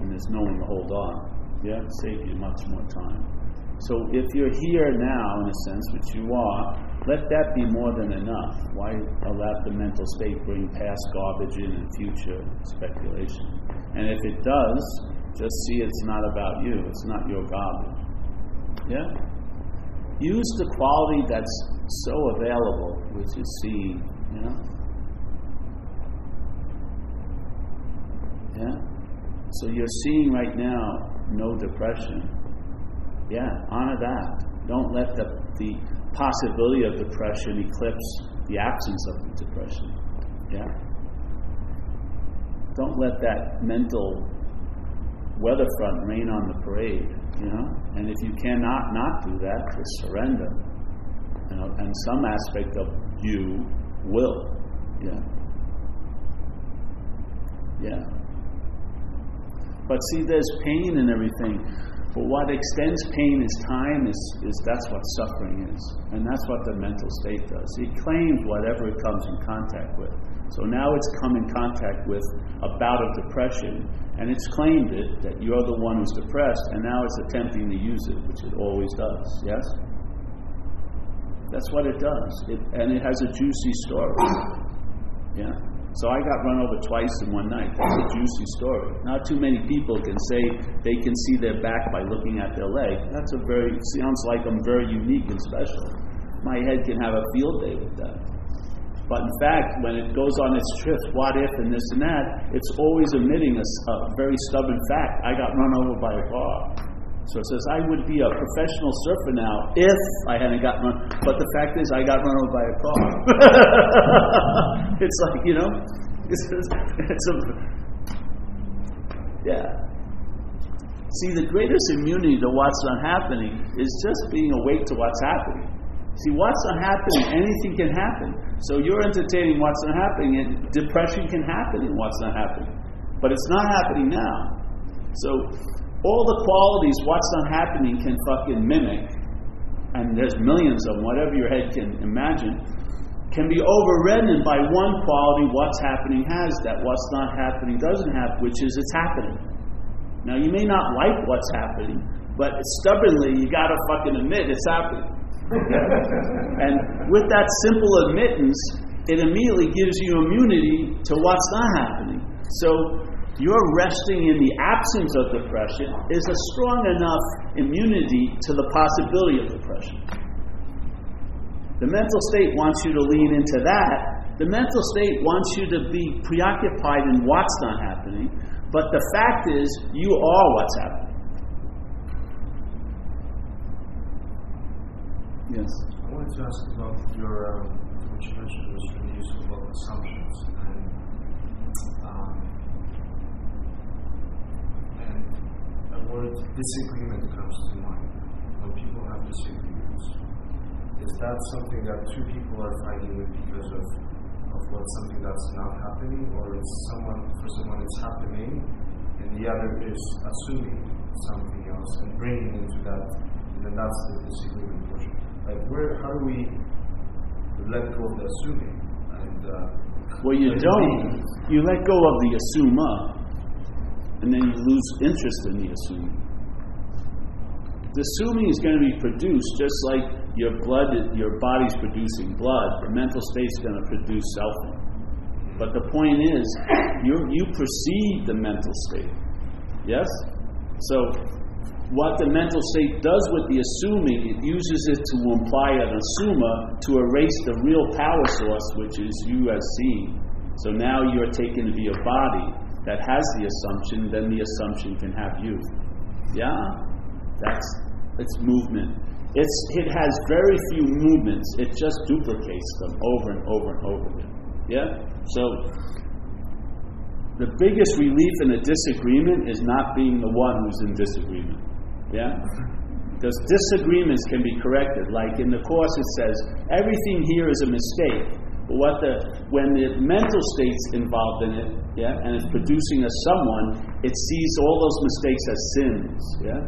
And there's no one to hold on. Yeah? Save you much more time. So if you're here now, in a sense, which you are, let that be more than enough. Why allow the mental state bring past garbage in and future speculation? And if it does, just see it's not about you. It's not your garbage. Yeah? Use the quality that's so available, which is seeing, you know? Yeah? So you're seeing right now no depression. Yeah, honor that. Don't let the, the possibility of depression eclipse the absence of depression. Yeah? Don't let that mental weather front rain on the parade, you know? And if you cannot not do that, just surrender. You know, and some aspect of you will. Yeah. Yeah. But see, there's pain and everything. But what extends pain is time, is, is that's what suffering is. And that's what the mental state does. It claims whatever it comes in contact with. So now it's come in contact with a bout of depression, and it's claimed it that you're the one who's depressed, and now it's attempting to use it, which it always does. Yes? That's what it does. It, and it has a juicy story. Yeah? So I got run over twice in one night. That's a juicy story. Not too many people can say they can see their back by looking at their leg. That's a very sounds like I'm very unique and special. My head can have a field day with that. But in fact, when it goes on its trip, what if and this and that, it's always omitting a very stubborn fact. I got run over by a car. So it says, I would be a professional surfer now if I hadn't gotten run. But the fact is, I got run over by a car. it's like, you know, it's, it's a, yeah. See, the greatest immunity to what's not happening is just being awake to what's happening. See, what's not happening, anything can happen. So you're entertaining what's not happening, and depression can happen in what's not happening. But it's not happening now. So all the qualities what's not happening can fucking mimic, and there's millions of them, whatever your head can imagine, can be overridden by one quality what's happening has that what's not happening doesn't have, which is it's happening. Now you may not like what's happening, but stubbornly you gotta fucking admit it's happening. and with that simple admittance, it immediately gives you immunity to what's not happening. So your resting in the absence of depression is a strong enough immunity to the possibility of depression. The mental state wants you to lean into that. The mental state wants you to be preoccupied in what's not happening, but the fact is, you are what's happening. Yes. I wanted to ask about your, um, what you mentioned was really useful about assumptions. Word disagreement comes to mind when people have disagreements. Is that something that two people are fighting with because of, of what something that's not happening, or is someone for someone it's happening and the other is assuming something else and bringing into that, and then that's the disagreement portion. Like where, how do we let go of the assuming? And uh, well, you don't. You let go of the assumer and then you lose interest in the assuming. The assuming is going to be produced just like your blood, your body's producing blood. The mental state's going to produce selfing. But the point is, you you perceive the mental state. Yes. So, what the mental state does with the assuming, it uses it to imply an assuma to erase the real power source, which is you as seeing. So now you're taken to be a body that has the assumption, then the assumption can have you. Yeah? That's its movement. It's, it has very few movements, it just duplicates them over and over and over again. Yeah? So, the biggest relief in a disagreement is not being the one who's in disagreement. Yeah? Because disagreements can be corrected. Like in the Course, it says, everything here is a mistake. But what the, when the mental state's involved in it, yeah, and it's producing a someone, it sees all those mistakes as sins, yeah.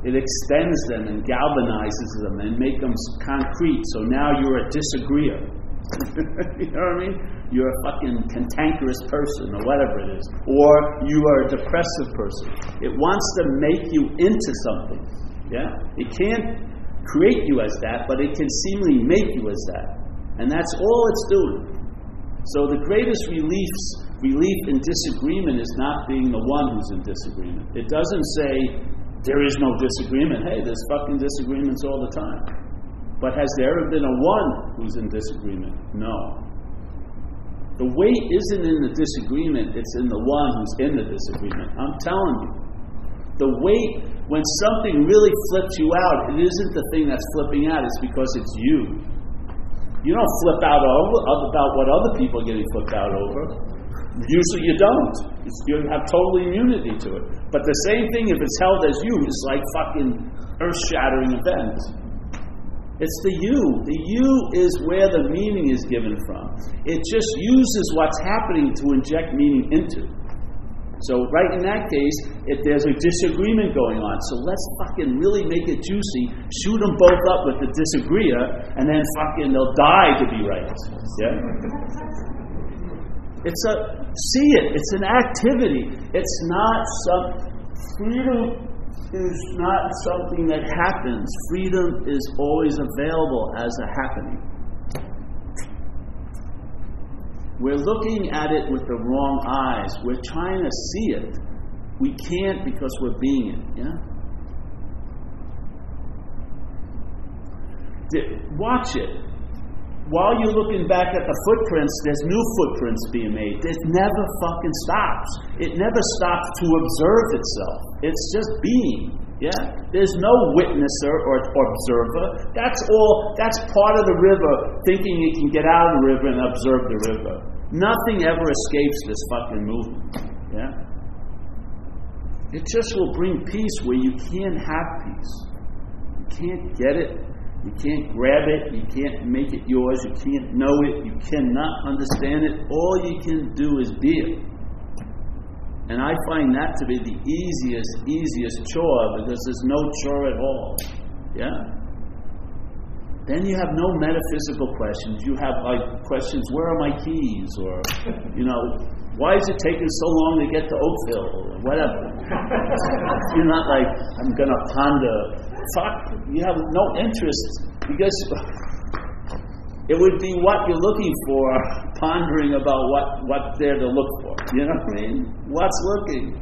It extends them and galvanizes them and makes them concrete. So now you're a disagreeer. you know what I mean? You're a fucking cantankerous person or whatever it is. Or you are a depressive person. It wants to make you into something. Yeah? It can't create you as that, but it can seemingly make you as that. And that's all it's doing. So the greatest reliefs relief in disagreement is not being the one who's in disagreement. It doesn't say there is no disagreement. Hey, there's fucking disagreements all the time. But has there ever been a one who's in disagreement? No. The weight isn't in the disagreement, it's in the one who's in the disagreement. I'm telling you. The weight, when something really flips you out, it isn't the thing that's flipping out, it's because it's you. You don't flip out over, about what other people are getting flipped out over. Usually you don't. It's, you have total immunity to it. But the same thing, if it's held as you, is like fucking earth shattering event. It's the you. The you is where the meaning is given from. It just uses what's happening to inject meaning into. So, right in that case, if there's a disagreement going on, so let's fucking really make it juicy, shoot them both up with the disagreeer, and then fucking they'll die to be right. Yeah? It's a see it. It's an activity. It's not some freedom is not something that happens. Freedom is always available as a happening. We're looking at it with the wrong eyes. We're trying to see it. We can't because we're being it. Yeah? Watch it while you're looking back at the footprints, there's new footprints being made. It never fucking stops. It never stops to observe itself. It's just being. Yeah? There's no witnesser or, observer. That's all, that's part of the river, thinking you can get out of the river and observe the river. Nothing ever escapes this fucking movement. Yeah? It just will bring peace where you can't have peace. You can't get it. You can't grab it. You can't make it yours. You can't know it. You cannot understand it. All you can do is be it. And I find that to be the easiest, easiest chore because there's no chore at all. Yeah? Then you have no metaphysical questions. You have like questions, where are my keys? Or, you know, why is it taking so long to get to Oakville? Or whatever. You're not like, I'm going to ponder. Fuck, you have no interest because it would be what you're looking for, pondering about what, what's there to look for. You know what I mean? What's looking?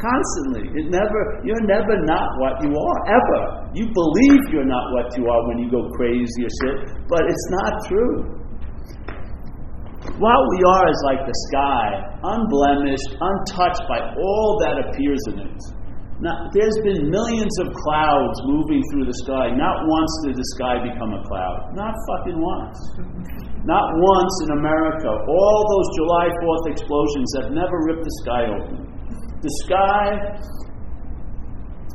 Constantly. It never you're never not what you are, ever. You believe you're not what you are when you go crazy or shit, but it's not true. What we are is like the sky, unblemished, untouched by all that appears in it. Now, there's been millions of clouds moving through the sky. Not once did the sky become a cloud. Not fucking once. Not once in America. All those July 4th explosions have never ripped the sky open. The sky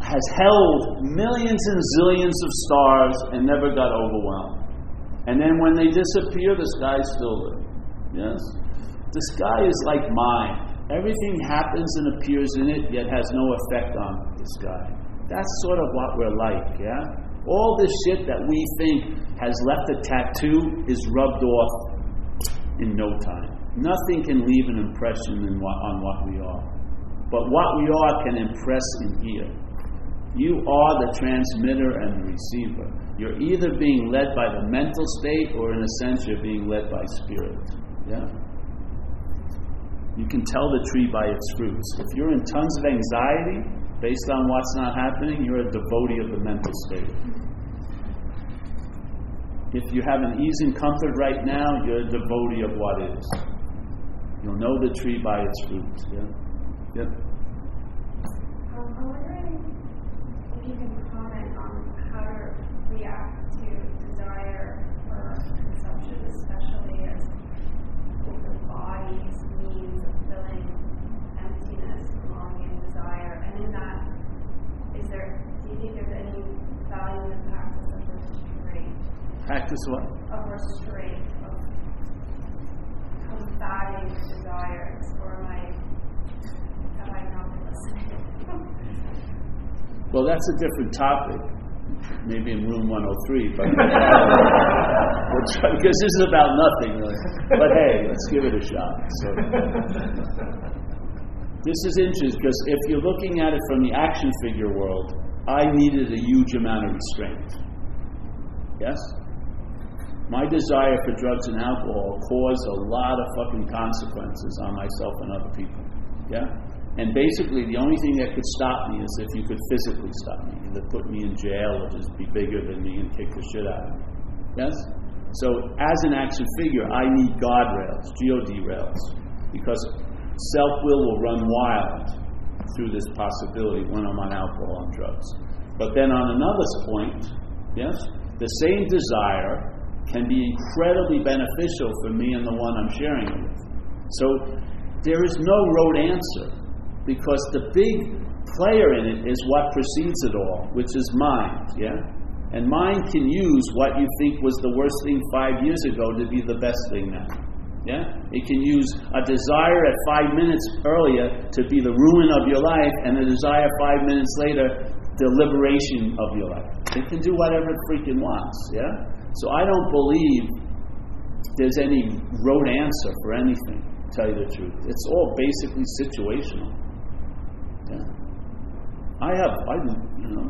has held millions and zillions of stars and never got overwhelmed. And then when they disappear, the sky still there. Yes? The sky is like mind. Everything happens and appears in it, yet has no effect on the sky. That's sort of what we're like, yeah? All this shit that we think has left a tattoo is rubbed off in no time. Nothing can leave an impression what, on what we are. But what we are can impress in here. You are the transmitter and the receiver. You're either being led by the mental state or, in a sense, you're being led by spirit. Yeah? You can tell the tree by its fruits. If you're in tons of anxiety based on what's not happening, you're a devotee of the mental state. If you have an ease and comfort right now, you're a devotee of what is. You'll know the tree by its fruits. Yeah? Yep. Um, I'm wondering if you can comment on how to react to desire or consumption, especially as the body's means of filling emptiness, longing, desire. And in that, is there, do you think there's any value in the practice of restraint? Practice what? Of restraint, of combating desires, or am I, have I not been listening? Well, that's a different topic. Maybe in room 103, but because this is about nothing, really. But hey, let's give it a shot. So, this is interesting because if you're looking at it from the action figure world, I needed a huge amount of restraint. Yes? My desire for drugs and alcohol caused a lot of fucking consequences on myself and other people. Yeah? And basically, the only thing that could stop me is if you could physically stop me, either put me in jail or just be bigger than me and kick the shit out of me. Yes? So, as an action figure, I need guardrails, GOD rails, because self will will run wild through this possibility when I'm on alcohol and drugs. But then, on another point, yes, the same desire can be incredibly beneficial for me and the one I'm sharing it with. So, there is no road answer because the big player in it is what precedes it all, which is mind, yeah? And mind can use what you think was the worst thing five years ago to be the best thing now. Yeah? It can use a desire at five minutes earlier to be the ruin of your life, and a desire five minutes later, the liberation of your life. It can do whatever it freaking wants, yeah? So I don't believe there's any road answer for anything, tell you the truth. It's all basically situational. Yeah. I have, I, you know,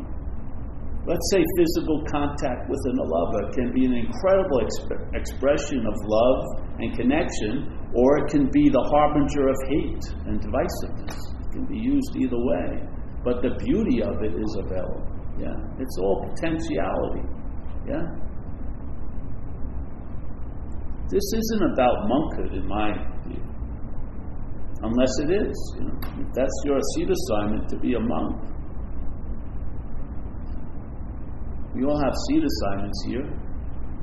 let's say physical contact with a lover can be an incredible exp- expression of love and connection, or it can be the harbinger of hate and divisiveness. It can be used either way. But the beauty of it is available. Yeah. It's all potentiality. Yeah. This isn't about monkhood in my unless it is. You know, that's your seat assignment to be a monk. We all have seed assignments here.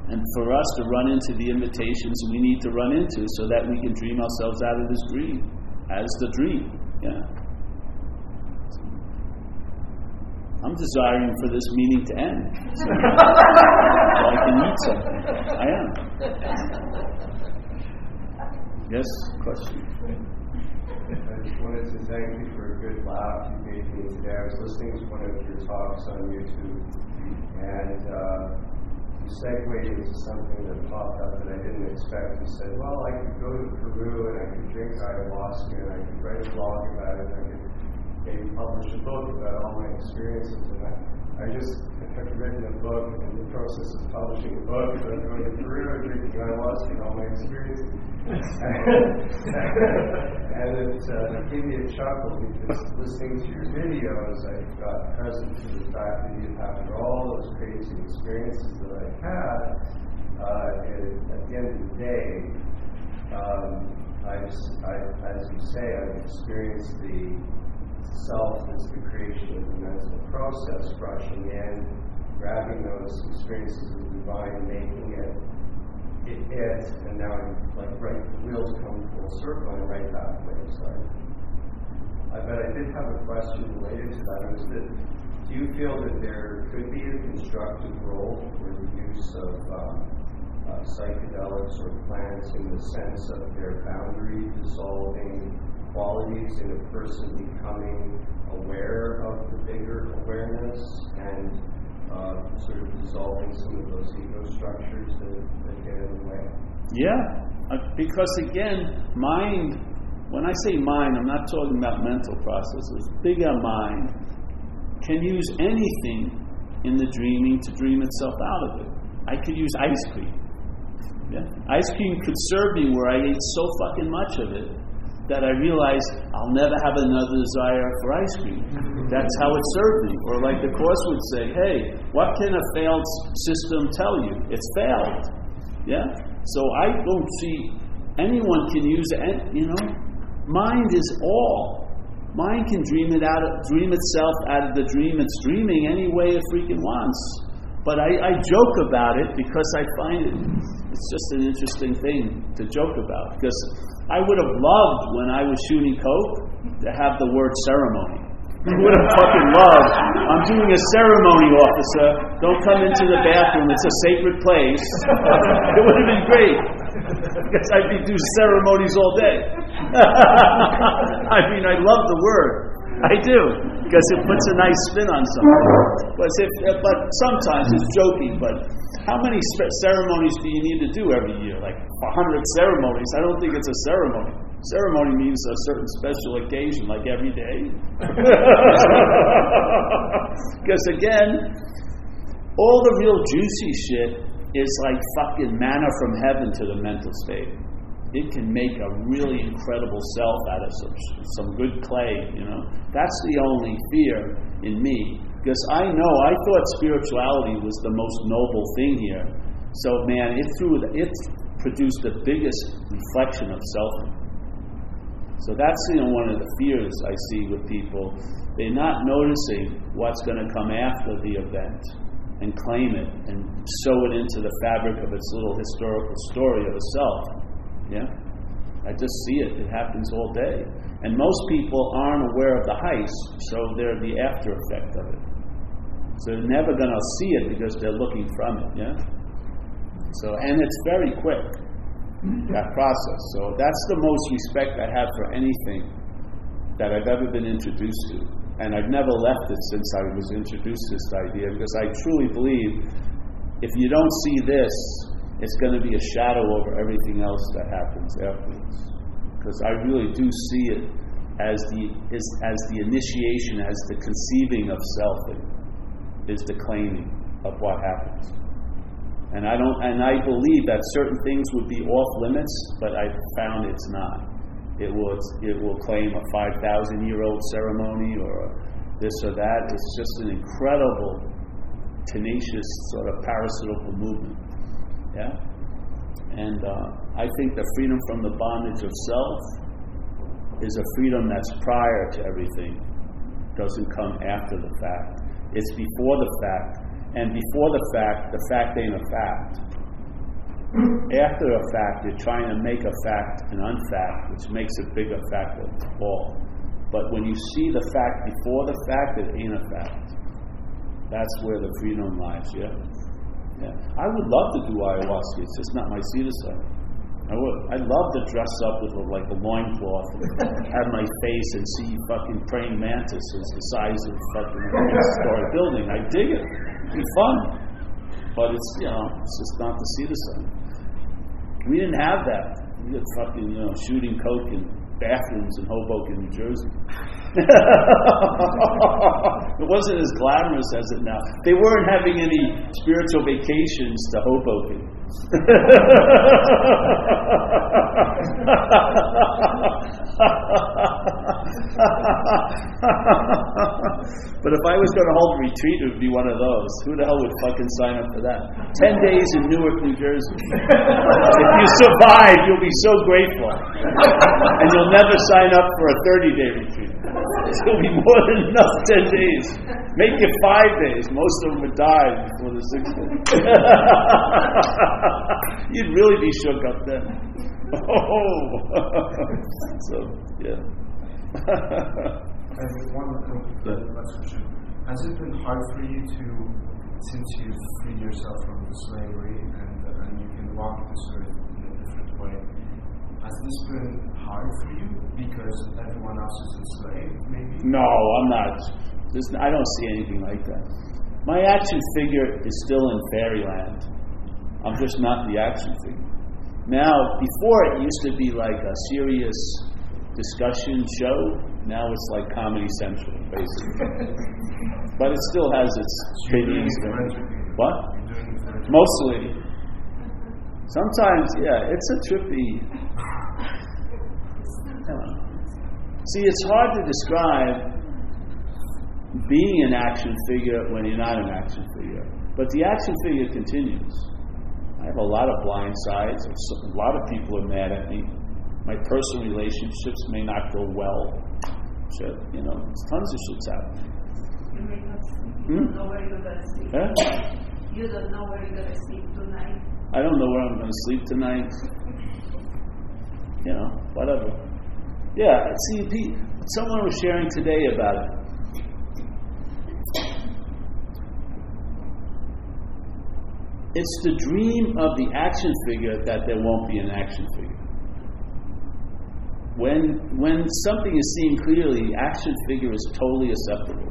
And for us to run into the invitations we need to run into so that we can dream ourselves out of this dream as the dream. Yeah. I'm desiring for this meeting to end. So, I can eat something. I am. Yes, question. Wanted to thank you for a good laugh you gave me today. I was listening to one of your talks on YouTube, and uh, you segued into something that popped up that I didn't expect. You said, "Well, I could go to Peru and I could drink ayahuasca and I could write a blog about it. And I could maybe publish a book about all my experiences." And I, I just have written a book in the process of publishing a book. So going to Peru and drinking ayahuasca and all my experiences. And it uh, gave me a chuckle because listening to your videos, I got present to the fact that you, after all those crazy experiences that I had, uh, it, at the end of the day, um, I, I, as you say, I've experienced the self as the creation of the mental process, rushing in, grabbing those experiences of the divine, making it it hits, and now I'm like right, the wheels come full circle and right back where it started. I bet I did have a question related to that. Is that do you feel that there could be a constructive role for the use of um, uh, psychedelics or plants in the sense of their boundary dissolving qualities in a person becoming aware of the bigger awareness and uh, sort of dissolving some of those ego structures that, that get in the way? Yeah, uh, because again, mind, when I say mind, I'm not talking about mental processes. Bigger mind can use anything in the dreaming to dream itself out of it. I could use ice cream. Yeah? Ice cream could serve me where I ate so fucking much of it that I realized I'll never have another desire for ice cream. That's how it served me. Or like the course would say, hey, what can a failed system tell you? It's failed. Yeah? So I don't see anyone can use it, you know? Mind is all. Mind can dream it out of, dream itself out of the dream it's dreaming any way it freaking wants. But I, I joke about it because I find it it's just an interesting thing to joke about. Because I would have loved when I was shooting coke to have the word ceremony. I would have fucking loved. I'm doing a ceremony, officer. Don't come into the bathroom. It's a sacred place. it would have been great. Because I'd be doing ceremonies all day. I mean, I love the word. I do. Because it puts a nice spin on something. But, if, but sometimes it's joking, but how many ceremonies do you need to do every year? Like a hundred ceremonies. I don't think it's a ceremony. Ceremony means a certain special occasion, like every day. Because again, all the real juicy shit is like fucking manna from heaven to the mental state. It can make a really incredible self out of some, some good clay, you know. That's the only fear in me. Because I know, I thought spirituality was the most noble thing here. So, man, it, threw, it produced the biggest reflection of self. So that's you know, one of the fears I see with people. They're not noticing what's going to come after the event and claim it and sew it into the fabric of its little historical story of a self. Yeah? I just see it. It happens all day. And most people aren't aware of the heist, so they're the after effect of it. So they're never going to see it because they're looking from it. Yeah? So, and it's very quick, that process. So that's the most respect I have for anything that I've ever been introduced to. And I've never left it since I was introduced to this idea because I truly believe if you don't see this, it's going to be a shadow over everything else that happens afterwards. Because I really do see it as the, as, as the initiation, as the conceiving of self is the claiming of what happens. And I don't and I believe that certain things would be off limits, but I found it's not. It will it will claim a five thousand year old ceremony or this or that. It's just an incredible, tenacious sort of parasitical movement. Yeah? And uh, I think the freedom from the bondage of self is a freedom that's prior to everything, doesn't come after the fact. It's before the fact. And before the fact, the fact ain't a fact. After a fact, you're trying to make a fact an unfact, which makes it bigger fact of all. But when you see the fact before the fact, it ain't a fact. That's where the freedom lies, yeah? Yeah. I would love to do ayahuasca, it's just not my seed assignment. I would. I'd love to dress up with a, like a loincloth and have my face and see fucking praying mantises the size of fucking story building. I dig it. It'd be fun. But it's, you know, it's just not the assignment. We didn't have that. We had fucking, you know, shooting coke in bathrooms in Hoboken, New Jersey. it wasn't as glamorous as it now. They weren't having any spiritual vacations to Hoboken. but if I was going to hold a retreat, it would be one of those. Who the hell would fucking sign up for that? Ten days in Newark, New Jersey. if you survive, you'll be so grateful. And you'll never sign up for a 30 day retreat. It'll be more than enough 10 days. Make it five days. Most of them would die before the sixth day. You'd really be shook up then. Oh, so yeah. And one last question. Has it been hard for you to, since you've freed yourself from slavery and, and you can walk this earth in a different way, has this been hard for you because everyone else is enslaved, maybe? No, I'm not. There's, I don't see anything like that. My action figure is still in fairyland. I'm just not the action figure. Now, before it used to be like a serious discussion show. Now it's like Comedy Central, basically. but it still has its opinions. it for entertainment. What? You're doing it for entertainment. Mostly. Sometimes, yeah, it's a trippy. See, it's hard to describe being an action figure when you're not an action figure. But the action figure continues. I have a lot of blind sides. A lot of people are mad at me. My personal relationships may not go well. Shit, you know, tons of shit's happening. You may not sleep. Hmm? Don't know where you're gonna sleep. Huh? You don't know where you're gonna sleep tonight. I don't know where I'm going to sleep tonight. You know, whatever. Yeah, see, pe- someone was sharing today about it. It's the dream of the action figure that there won't be an action figure. When, when something is seen clearly, action figure is totally acceptable.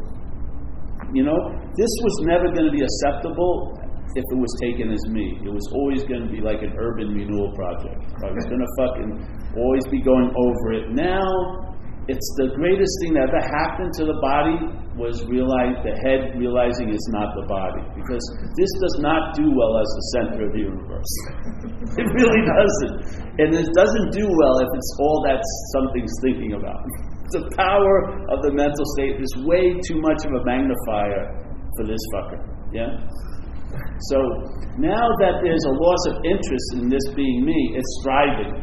You know, this was never going to be acceptable if it was taken as me. It was always going to be like an urban renewal project. I was going to fucking always be going over it. Now, it's the greatest thing that ever happened to the body was realize the head realizing it's not the body because this does not do well as the center of the universe. it really doesn't, and it doesn't do well if it's all that something's thinking about. The power of the mental state is way too much of a magnifier for this fucker. Yeah. So now that there's a loss of interest in this being me, it's thriving.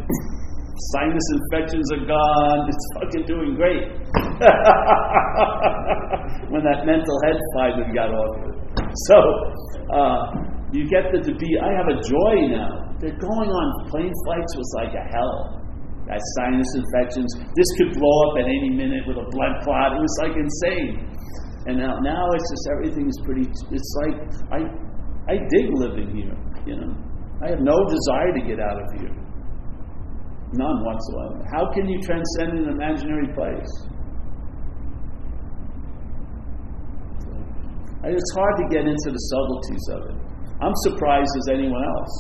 Sinus infections are gone. It's fucking doing great. when that mental head finally got off it. So uh, you get the to be. I have a joy now. They're going on plane flights was like a hell. That sinus infections. This could blow up at any minute with a blood clot. It was like insane. And now, now it's just everything's pretty. It's like I, I dig living here. You know, I have no desire to get out of here. None whatsoever. How can you transcend an imaginary place? And It's hard to get into the subtleties of it. I'm surprised as anyone else.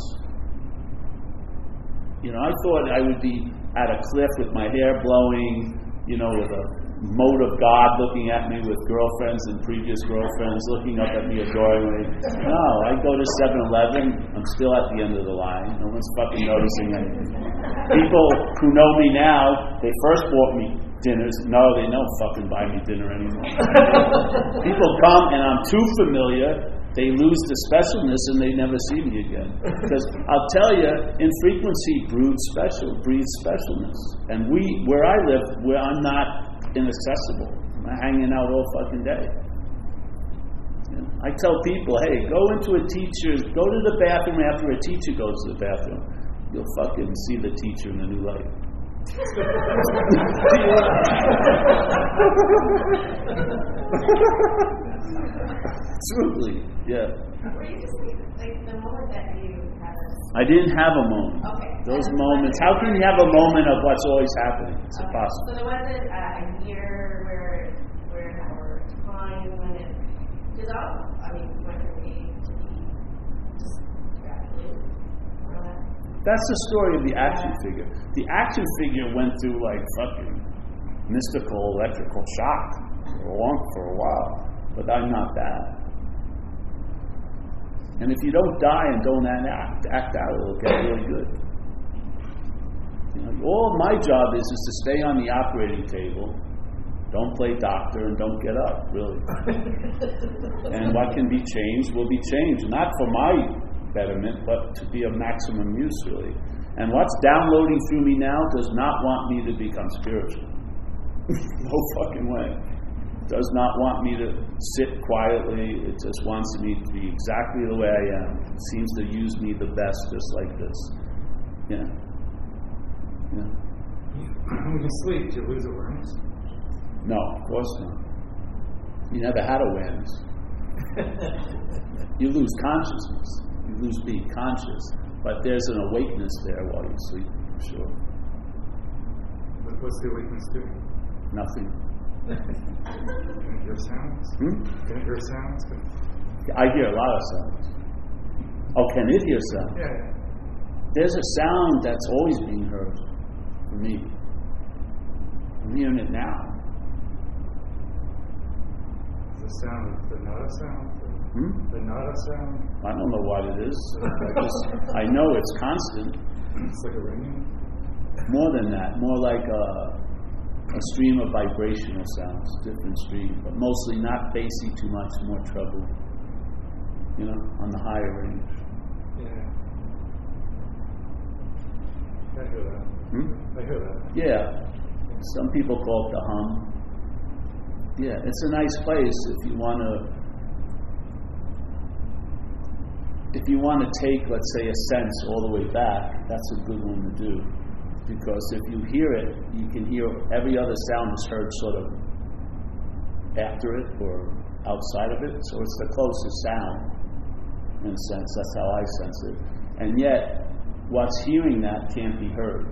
You know, I thought I would be at a cliff with my hair blowing, you know, with a mote of God looking at me with girlfriends and previous girlfriends looking up at me adoringly. No, I go to 7 Eleven, I'm still at the end of the line. No one's fucking noticing anything. People who know me now, they first bought me dinners. No, they don't fucking buy me dinner anymore. People come and I'm too familiar. They lose the specialness and they never see me again. Because I'll tell you, infrequency breeds special, breeds specialness. And we, where I live, where I'm not inaccessible. I'm hanging out all fucking day. I tell people, hey, go into a teacher's, go to the bathroom after a teacher goes to the bathroom. You'll fucking see the teacher in a new light. Truly, yeah. Were you just like, like the moment that you had a I didn't have a moment. Okay. Those moments. How can you have a moment of what's always happening? It's Okay. impossible. So there wasn't uh, a year where where or time when it all I mean went from A to B just gradually more or less. That's the story of the action figure. The action figure went through like fucking mystical electrical shock for a long for a while, but I'm not that. And if you don't die and don't act, act out, it'll get really good. You know, all my job is is to stay on the operating table, don't play doctor, and don't get up. Really. and what can be changed will be changed, not for my betterment, but to be of maximum use, really. And what's downloading through me now does not want me to become spiritual. no fucking way. Does not want me to sit quietly. It just wants me to be exactly the way I am. It seems to use me the best, just like this. Yeah. Yeah. When you sleep, do you lose awareness? No, of course not. You never had awareness. you lose consciousness. Lose being conscious. But there's an awakeness there while you sleep, for sure. What, what's the awakeness doing? Nothing. Can you hear sounds? Hmm? Can you hear sounds? I hear a lot of sounds. Oh, can it hear sounds? Yeah. There's a sound that's always being heard for me. I'm hearing it now. The sound, the a sound, Hmm? the nada sound. I don't know what it is. I just I know it's constant. It's like a ringing. More than that, more like a, a stream of vibrational sounds, different stream, but mostly not bassy too much, more treble. You know, on the higher range. Yeah. I hear that. Hmm? I hear that. Yeah, some people call it the hum. Yeah, it's a nice place if you want to. If you want to take, let's say, a sense all the way back, that's a good one to do. Because if you hear it, you can hear every other sound is heard sort of after it or outside of it. So it's the closest sound, in a sense. That's how I sense it. And yet, what's hearing that can't be heard.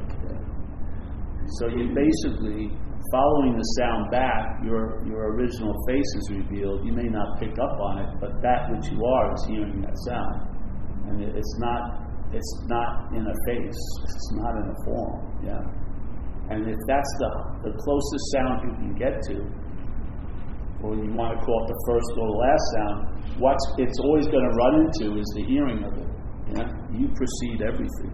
So you basically, following the sound back, your, your original face is revealed. You may not pick up on it, but that which you are is hearing that sound. And it's not it's not in a face. It's not in a form. Yeah. And if that's the the closest sound you can get to, or you want to call it the first or the last sound, what's it's always going to run into is the hearing of it. Yeah? You precede everything.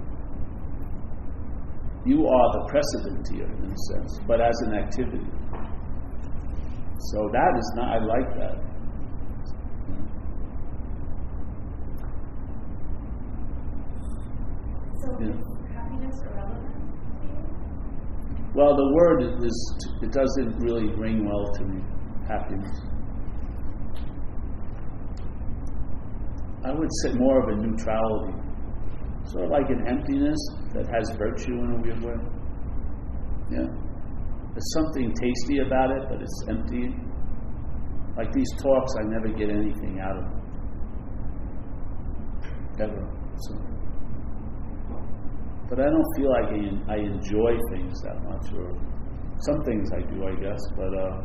You are the precedent here, in a sense, but as an activity. So that is not, I like that. So Yeah. Is happiness irrelevant? Well, the word is, it doesn't really ring well to me, happiness. I would say more of a neutrality. Sort of like an emptiness that has virtue in a weird way. Yeah. There's something tasty about it, but it's empty. Like these talks, I never get anything out of them. Ever. So. But I don't feel like I, I enjoy things that much, or some things I do, I guess, but uh,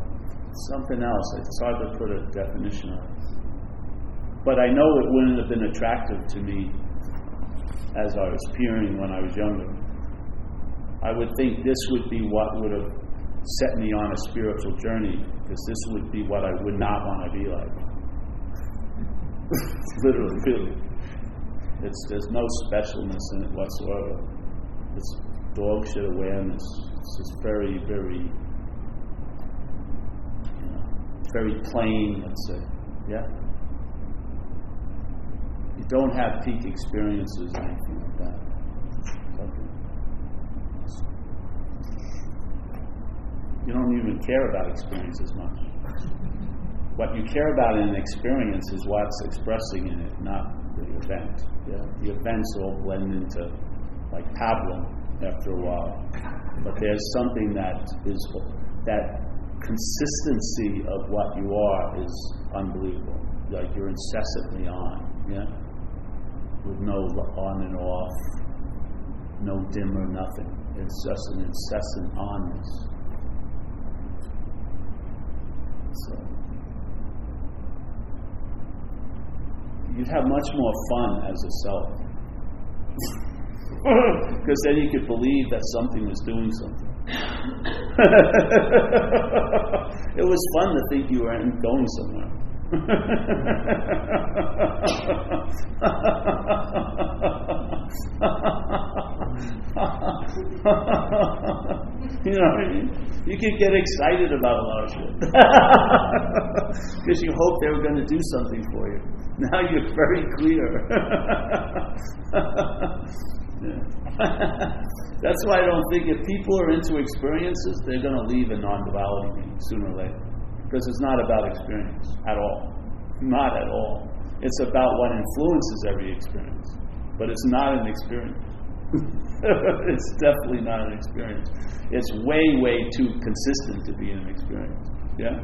something else. It's hard to put a definition on. But I know it wouldn't have been attractive to me as I was peering when I was younger. I would think this would be what would have set me on a spiritual journey, because this would be what I would not want to be like. Literally, really. It's, there's no specialness in it whatsoever. It's dog shit awareness. It's just very, very, you know, very plain, let's say. Yeah? You don't have peak experiences or anything like that. You don't even care about experience as much. what you care about in an experience is what's expressing in it, not the event. Yeah? The events all blend into like pablum after a while. But there's something that is that consistency of what you are is unbelievable. Like you're incessantly on, yeah? With no on and off, no dim or nothing. It's just an incessant onness. So you'd have much more fun as a self. Because then you could believe that something was doing something. it was fun to think you weren't going somewhere. you know, what I mean? you could get excited about a lot of shit because you hope they were going to do something for you. Now you're very clear. That's why I don't think if people are into experiences, they're going to leave a non-duality meeting sooner or later because it's not about experience at all. Not at all. It's about what influences every experience, but it's not an experience. it's definitely not an experience. It's way, way too consistent to be an experience. Yeah?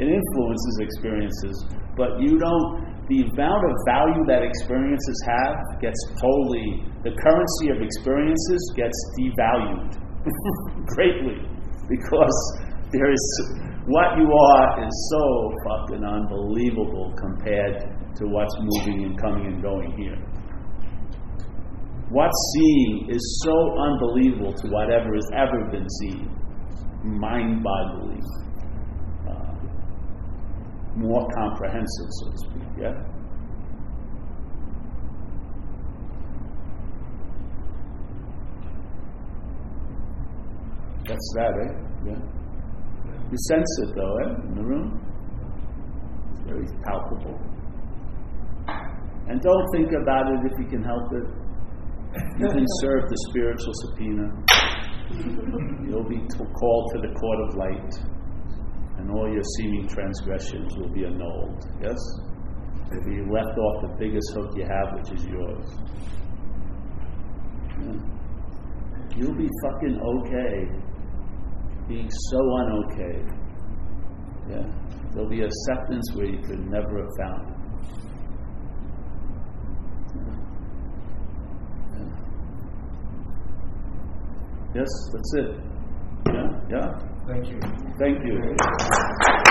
It influences experiences, but you don't, the amount of value that experiences have gets totally, the currency of experiences gets devalued greatly because there is, what you are is so fucking unbelievable compared to what's moving and coming and going here. What's seeing is so unbelievable to whatever has ever been seen. Mind boggling. More comprehensive, so to speak, yeah? That's that, eh? Yeah. You sense it though, eh? In the room? It's very palpable. And don't think about it if you can help it. You can serve the spiritual subpoena. You'll be t- called to the court of light, and all your seeming transgressions will be annulled. Yes? Maybe You'll left off the biggest hook you have, which is yours. Yeah. You'll be fucking okay. Being so unokay. Yeah. There'll be acceptance where you could never have found it. Yes, that's it. Yeah, yeah. Thank you. Thank you.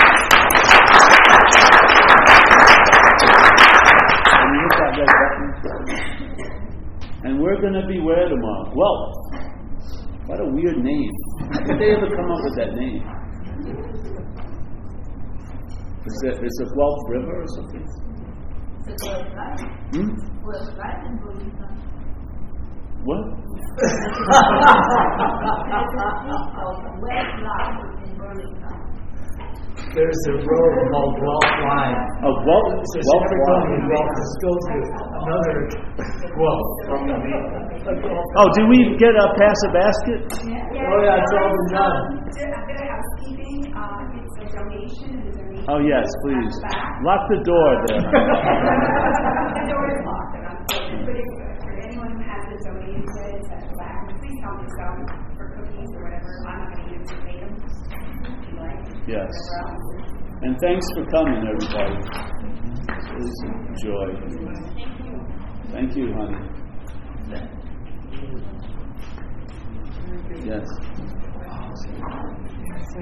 And you hit that red button. And we're going to be where tomorrow? Well, what a weird name. How did they ever come up with that name? Is it, is it Guelph River or something? Se puede estar, Hmm? puede estar en Bolivia. What? West Line in Burlington. There's a road called Guelph Line. Oh, Guelph, So it's Guelph every time you Line. Guelph, just go to another Guelph. Oh, do we get a pass a basket? Oh yeah, it's all been done. Um, a bit of housekeeping, um, it's a donation, and the donation. Oh, yes, please. at the back. Lock the door there. The door is locked, and I'm, but if, for anyone who hasn't donated yet, it's at the back, and please help me some for cookies or whatever, I'm not gonna use to make them, if you like. Yes. And thanks for coming, everybody. It a joy. Thank you, honey. Yes.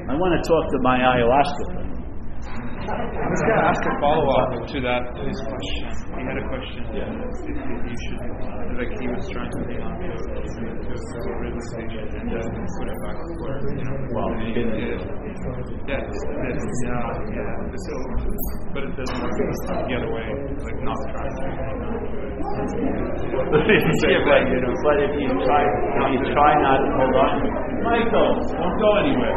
I want to talk to my ayahuasca friend. I was going to ask a follow up to that his question. He had a question. Yeah. If you should, like he was trying to hang on to, to, to a realization and then put it back you know, Well, he he didn't. did. Yeah, it's, it's, yeah, yeah. So, but it doesn't work the other way, like not trying to. yeah, but, you know, but if you try, if you try not to hold on, Michael, don't go anywhere.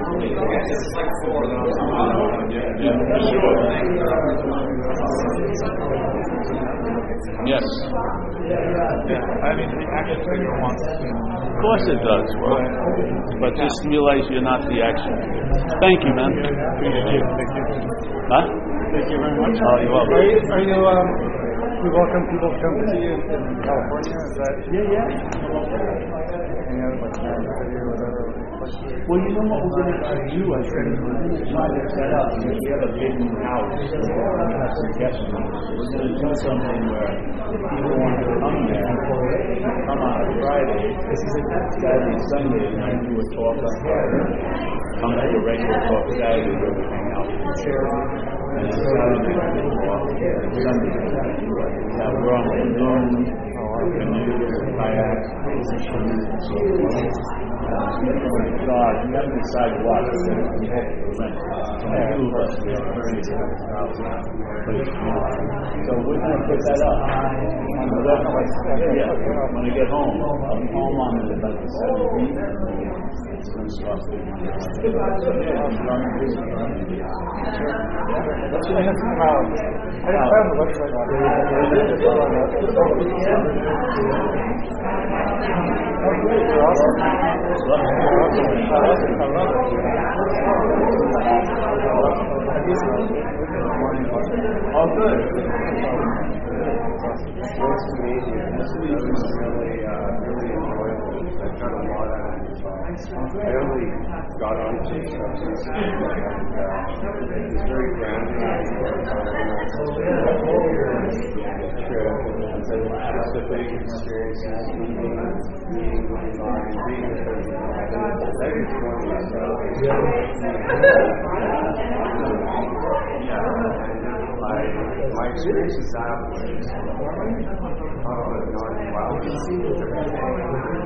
to- try to- It's like four of those. Yes. Yeah, I mean, the action figure wants to. Of course it does. Well, but just realize you're not the action. Thank you, man. Thank you. Thank you. Huh? Thank you very much. Oh, you're welcome. Are you, are you, um, we welcome people to come see you in California? Is that? Yeah, yeah. Any other, like, or whatever? Well, you know what we're going to do? I to try to set up. We have a big house. We're to have some guest. We're going to do something where people want to come there, come out on a Friday, Saturday, Sunday, and then do a talk on Friday. Come to a regular talk Saturday where we hang out. And then Saturday, we do talk. Sunday, that we're on the Zoom, canoes, kayaks, so God, you have to decide what you have to relent. So we're going to put that up on the left. Yeah, when I get home, I'll be home on the 17th. What's made you, this is really, uh, really enjoyable. I've done a lot of I got onto it recently, and very grounding. Just a big experience meeting, meeting with us. Yeah. My, my experience is that was not wow.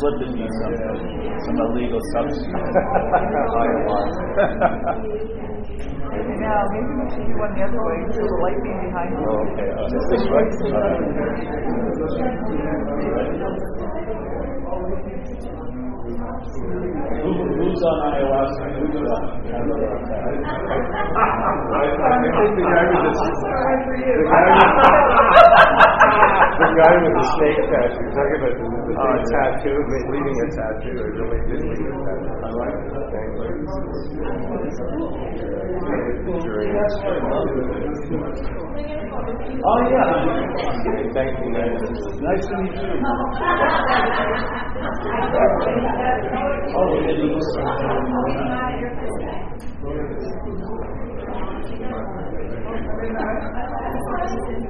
slipping me some, some illegal substance. Ayahuasca. Now, maybe we should do one the other way, so the light being behind you. Oh, okay, uh, is this right? Who, who's on ayahuasca? Who's on? I, I think the guy with the, Sorry for you. the guy with, the guy with the snake tattoo, talking about the, the uh, tattoo, leaving a tattoo, really did leave a tattoo. I like. Thank you. Oh, yeah. Thank you, man. Nice to meet you. oh.